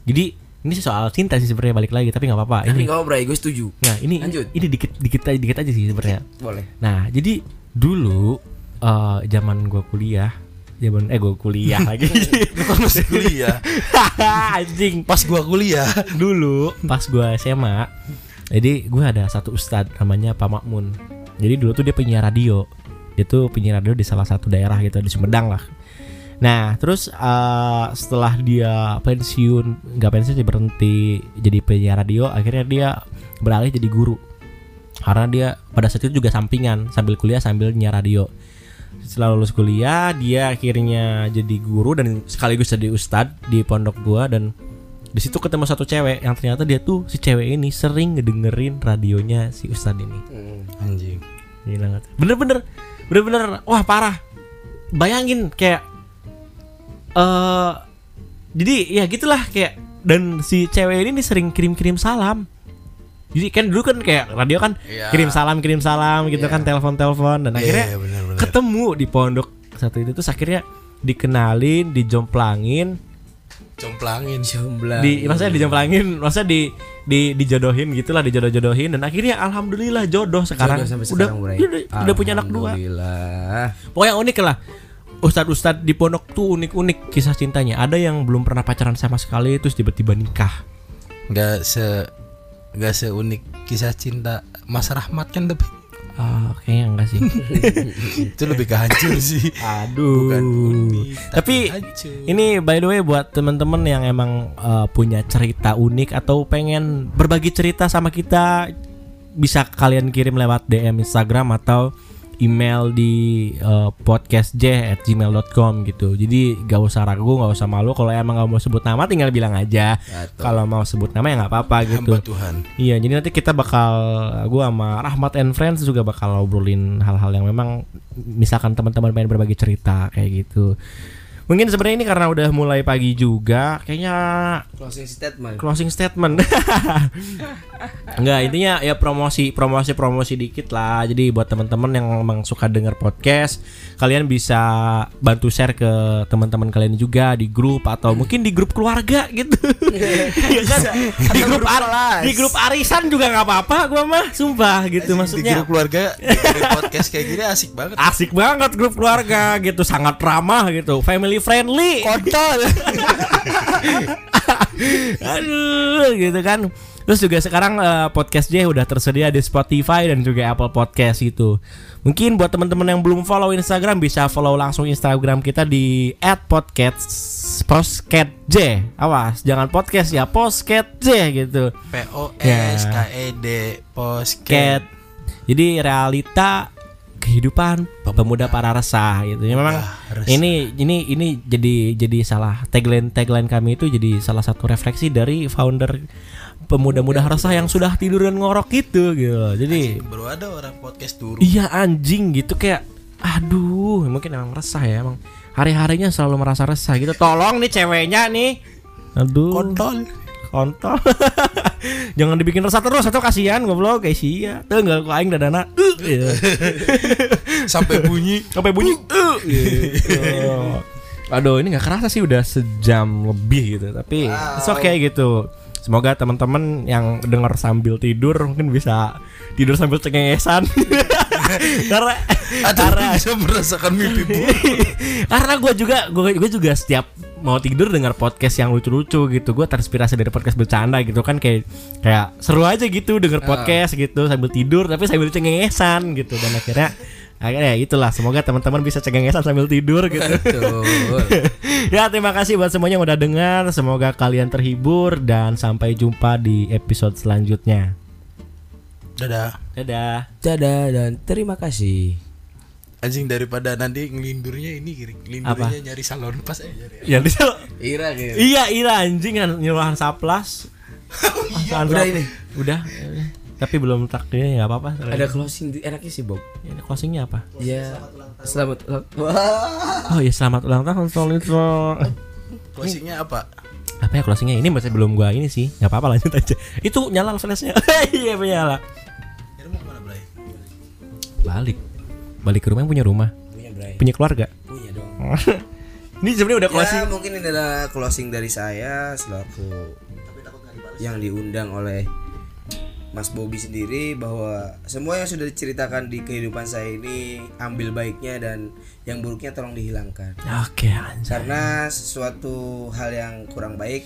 jadi ini sih soal cinta sih sebenarnya balik lagi tapi nggak apa-apa Tapi ini enggak Bray, gue setuju. nah ini Lanjut. ini dikit dikit aja dikit aja sih sebenarnya Boleh. Nah, jadi dulu eh, zaman gua kuliah, zaman eh gua kuliah lagi. Kan masih kuliah. Anjing. Pas gua kuliah. Dulu pas gua SMA, jadi gua ada satu ustadz namanya Pak Makmun. Jadi dulu tuh dia penyiar radio. Dia tuh penyiar radio di salah satu daerah gitu di Sumedang lah. Nah, terus eh, setelah dia pensiun, nggak pensiun sih berhenti jadi penyiar radio, akhirnya dia beralih jadi guru karena dia pada saat itu juga sampingan sambil kuliah sambil nyiar radio setelah lulus kuliah dia akhirnya jadi guru dan sekaligus jadi ustadz di pondok gua dan di situ ketemu satu cewek yang ternyata dia tuh si cewek ini sering ngedengerin radionya si ustadz ini. Anjing. Gila bener-bener bener-bener wah parah. Bayangin kayak eh jadi ya gitulah kayak dan si cewek ini sering kirim-kirim salam jadi kan dulu kan kayak radio kan Iya. kirim salam kirim salam gitu Iya. kan telepon-telepon dan Iya, akhirnya iya, bener-bener. ketemu di pondok satu itu terus akhirnya dikenalin dijomplangin Complangin. Jomblang. di maksudnya dijomplangin maksudnya di di dijodohin gitulah dijodoh-jodohin dan akhirnya alhamdulillah jodoh sekarang Jodoh sampai udah sekarang, dia udah, udah punya anak dua Alhamdulillah. pokoknya unik lah Ustadz-ustadz di pondok tuh unik-unik kisah cintanya ada yang belum pernah pacaran sama sekali terus tiba-tiba nikah Gak se Gak seunik kisah cinta Mas Rahmat kan tapi Ah, kayaknya enggak sih itu lebih ke hancur sih. aduh Bukan unik, tapi hancur. ini by the way buat teman-teman yang emang uh, punya cerita unik atau pengen berbagi cerita sama kita bisa kalian kirim lewat DM Instagram atau email di uh, podcastj@gmail.com gitu. Jadi gak usah ragu, gak usah malu. Kalau emang gak mau sebut nama, tinggal bilang aja. Kalau mau sebut nama ya nggak apa-apa gitu. Hamba Tuhan. Iya, jadi nanti kita bakal gua sama Rahmat and Friends juga bakal ngobrolin hal-hal yang memang misalkan teman-teman pengen berbagi cerita kayak gitu. Mungkin sebenarnya ini karena udah mulai pagi juga, kayaknya Closing statement. closing statement. Enggak, intinya ya promosi, promosi, promosi dikit lah. Jadi buat teman-teman yang memang suka denger podcast, kalian bisa bantu share ke teman-teman kalian juga di grup atau mungkin di grup keluarga gitu. Ya kan? di grup ar- di grup arisan juga nggak apa-apa gua mah, sumpah gitu Di maksudnya. grup keluarga dengerin podcast kayak gini asik banget. Asik banget grup keluarga gitu, sangat ramah gitu, family friendly. Kontol. Aduh, gitu kan. Terus juga sekarang eh, podcast J udah tersedia di Spotify dan juga Apple Podcast gitu. Mungkin buat teman-teman yang belum follow Instagram bisa follow langsung Instagram kita di @podcast @podcastj. Awas, jangan podcast ya, podcast J gitu. P O S K E D. Posket. Jadi realita kehidupan pemuda para resah gitu. Ya memang resah. ini ini ini jadi jadi salah tagline tagline kami itu jadi salah satu refleksi dari founder pemuda-muda resah yang sudah tidur dan ngorok gitu gitu. Jadi Baru ada orang podcast turun. iya anjing gitu kayak aduh mungkin emang resah ya emang hari-harinya selalu merasa resah gitu. Tolong nih ceweknya nih. Aduh. Kontol. kontol jangan dibikin resah terus atau kasihan goblok. Kayak sia. Tuh nggak kau aing dadana? Uh. Sampai bunyi. sampai bunyi. Uh, gitu. aduh ini nggak kerasa sih udah sejam lebih gitu tapi it's okay gitu. Semoga teman-teman yang dengar sambil tidur mungkin bisa tidur sambil cengengesan. Karena karena bisa merasakan mimpi buruk. karena gue juga gue juga setiap mau tidur dengar podcast yang lucu-lucu gitu. Gue terinspirasi dari podcast bercanda gitu kan kayak kayak seru aja gitu denger podcast gitu sambil tidur tapi sambil cengengesan gitu. Dan akhirnya akhirnya ya itulah semoga teman-teman bisa cengengesan sambil tidur gitu. Betul. ya terima kasih buat semuanya yang udah dengar. Semoga kalian terhibur dan sampai jumpa di episode selanjutnya. Dadah. dadah. Dadah dan terima kasih. Anjing daripada nanti ngelindurnya ini kiri ngelindurnya nyari salon pas aja nyari. ya bisa Ira gitu. iya iya anjing kan nyuruhan saplas Apaan Udah sap- ini. udah udah. tapi belum takdirnya nggak apa-apa Ada closing di- enaknya sih Bob. Ini closingnya apa? Ya. Selamat ulang. Wah. Oh ya selamat ulang tahun Solitro. Closingnya apa? Apa ya closingnya? Ini masih belum gua ini sih. Gak apa-apa lanjut aja. Itu nyala flashnya. iya nyala. Balik. Balik ke rumah yang punya rumah, Punya Bray. punya keluarga. Punya dong. ini sebenarnya udah closing. Ya mungkin ini adalah closing dari saya selaku yang diundang oleh Mas Bobby sendiri bahwa semua yang sudah diceritakan di kehidupan saya ini ambil baiknya dan yang buruknya tolong dihilangkan. Oke, anjir. Karena sesuatu hal yang kurang baik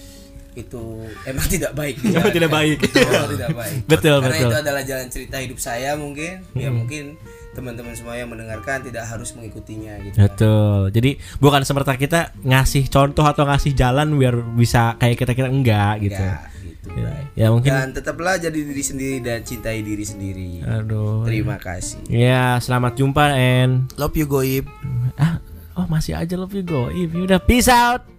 itu emang tidak baik. Emang tidak baik. Emang tidak baik. Betul, Karena betul. itu adalah jalan cerita hidup saya mungkin. Ya mungkin teman-teman semua yang mendengarkan tidak harus mengikutinya gitu. Betul. Jadi bukan semerta kita ngasih contoh atau ngasih jalan biar bisa kayak kita kita enggak gitu. Enggak, gitu. Ya, ya mungkin Dan tetaplah jadi diri sendiri dan cintai diri sendiri. aduh. Terima kasih. Ya, selamat jumpa and Love you goib. ah oh masih aja love you go. If you udah peace out.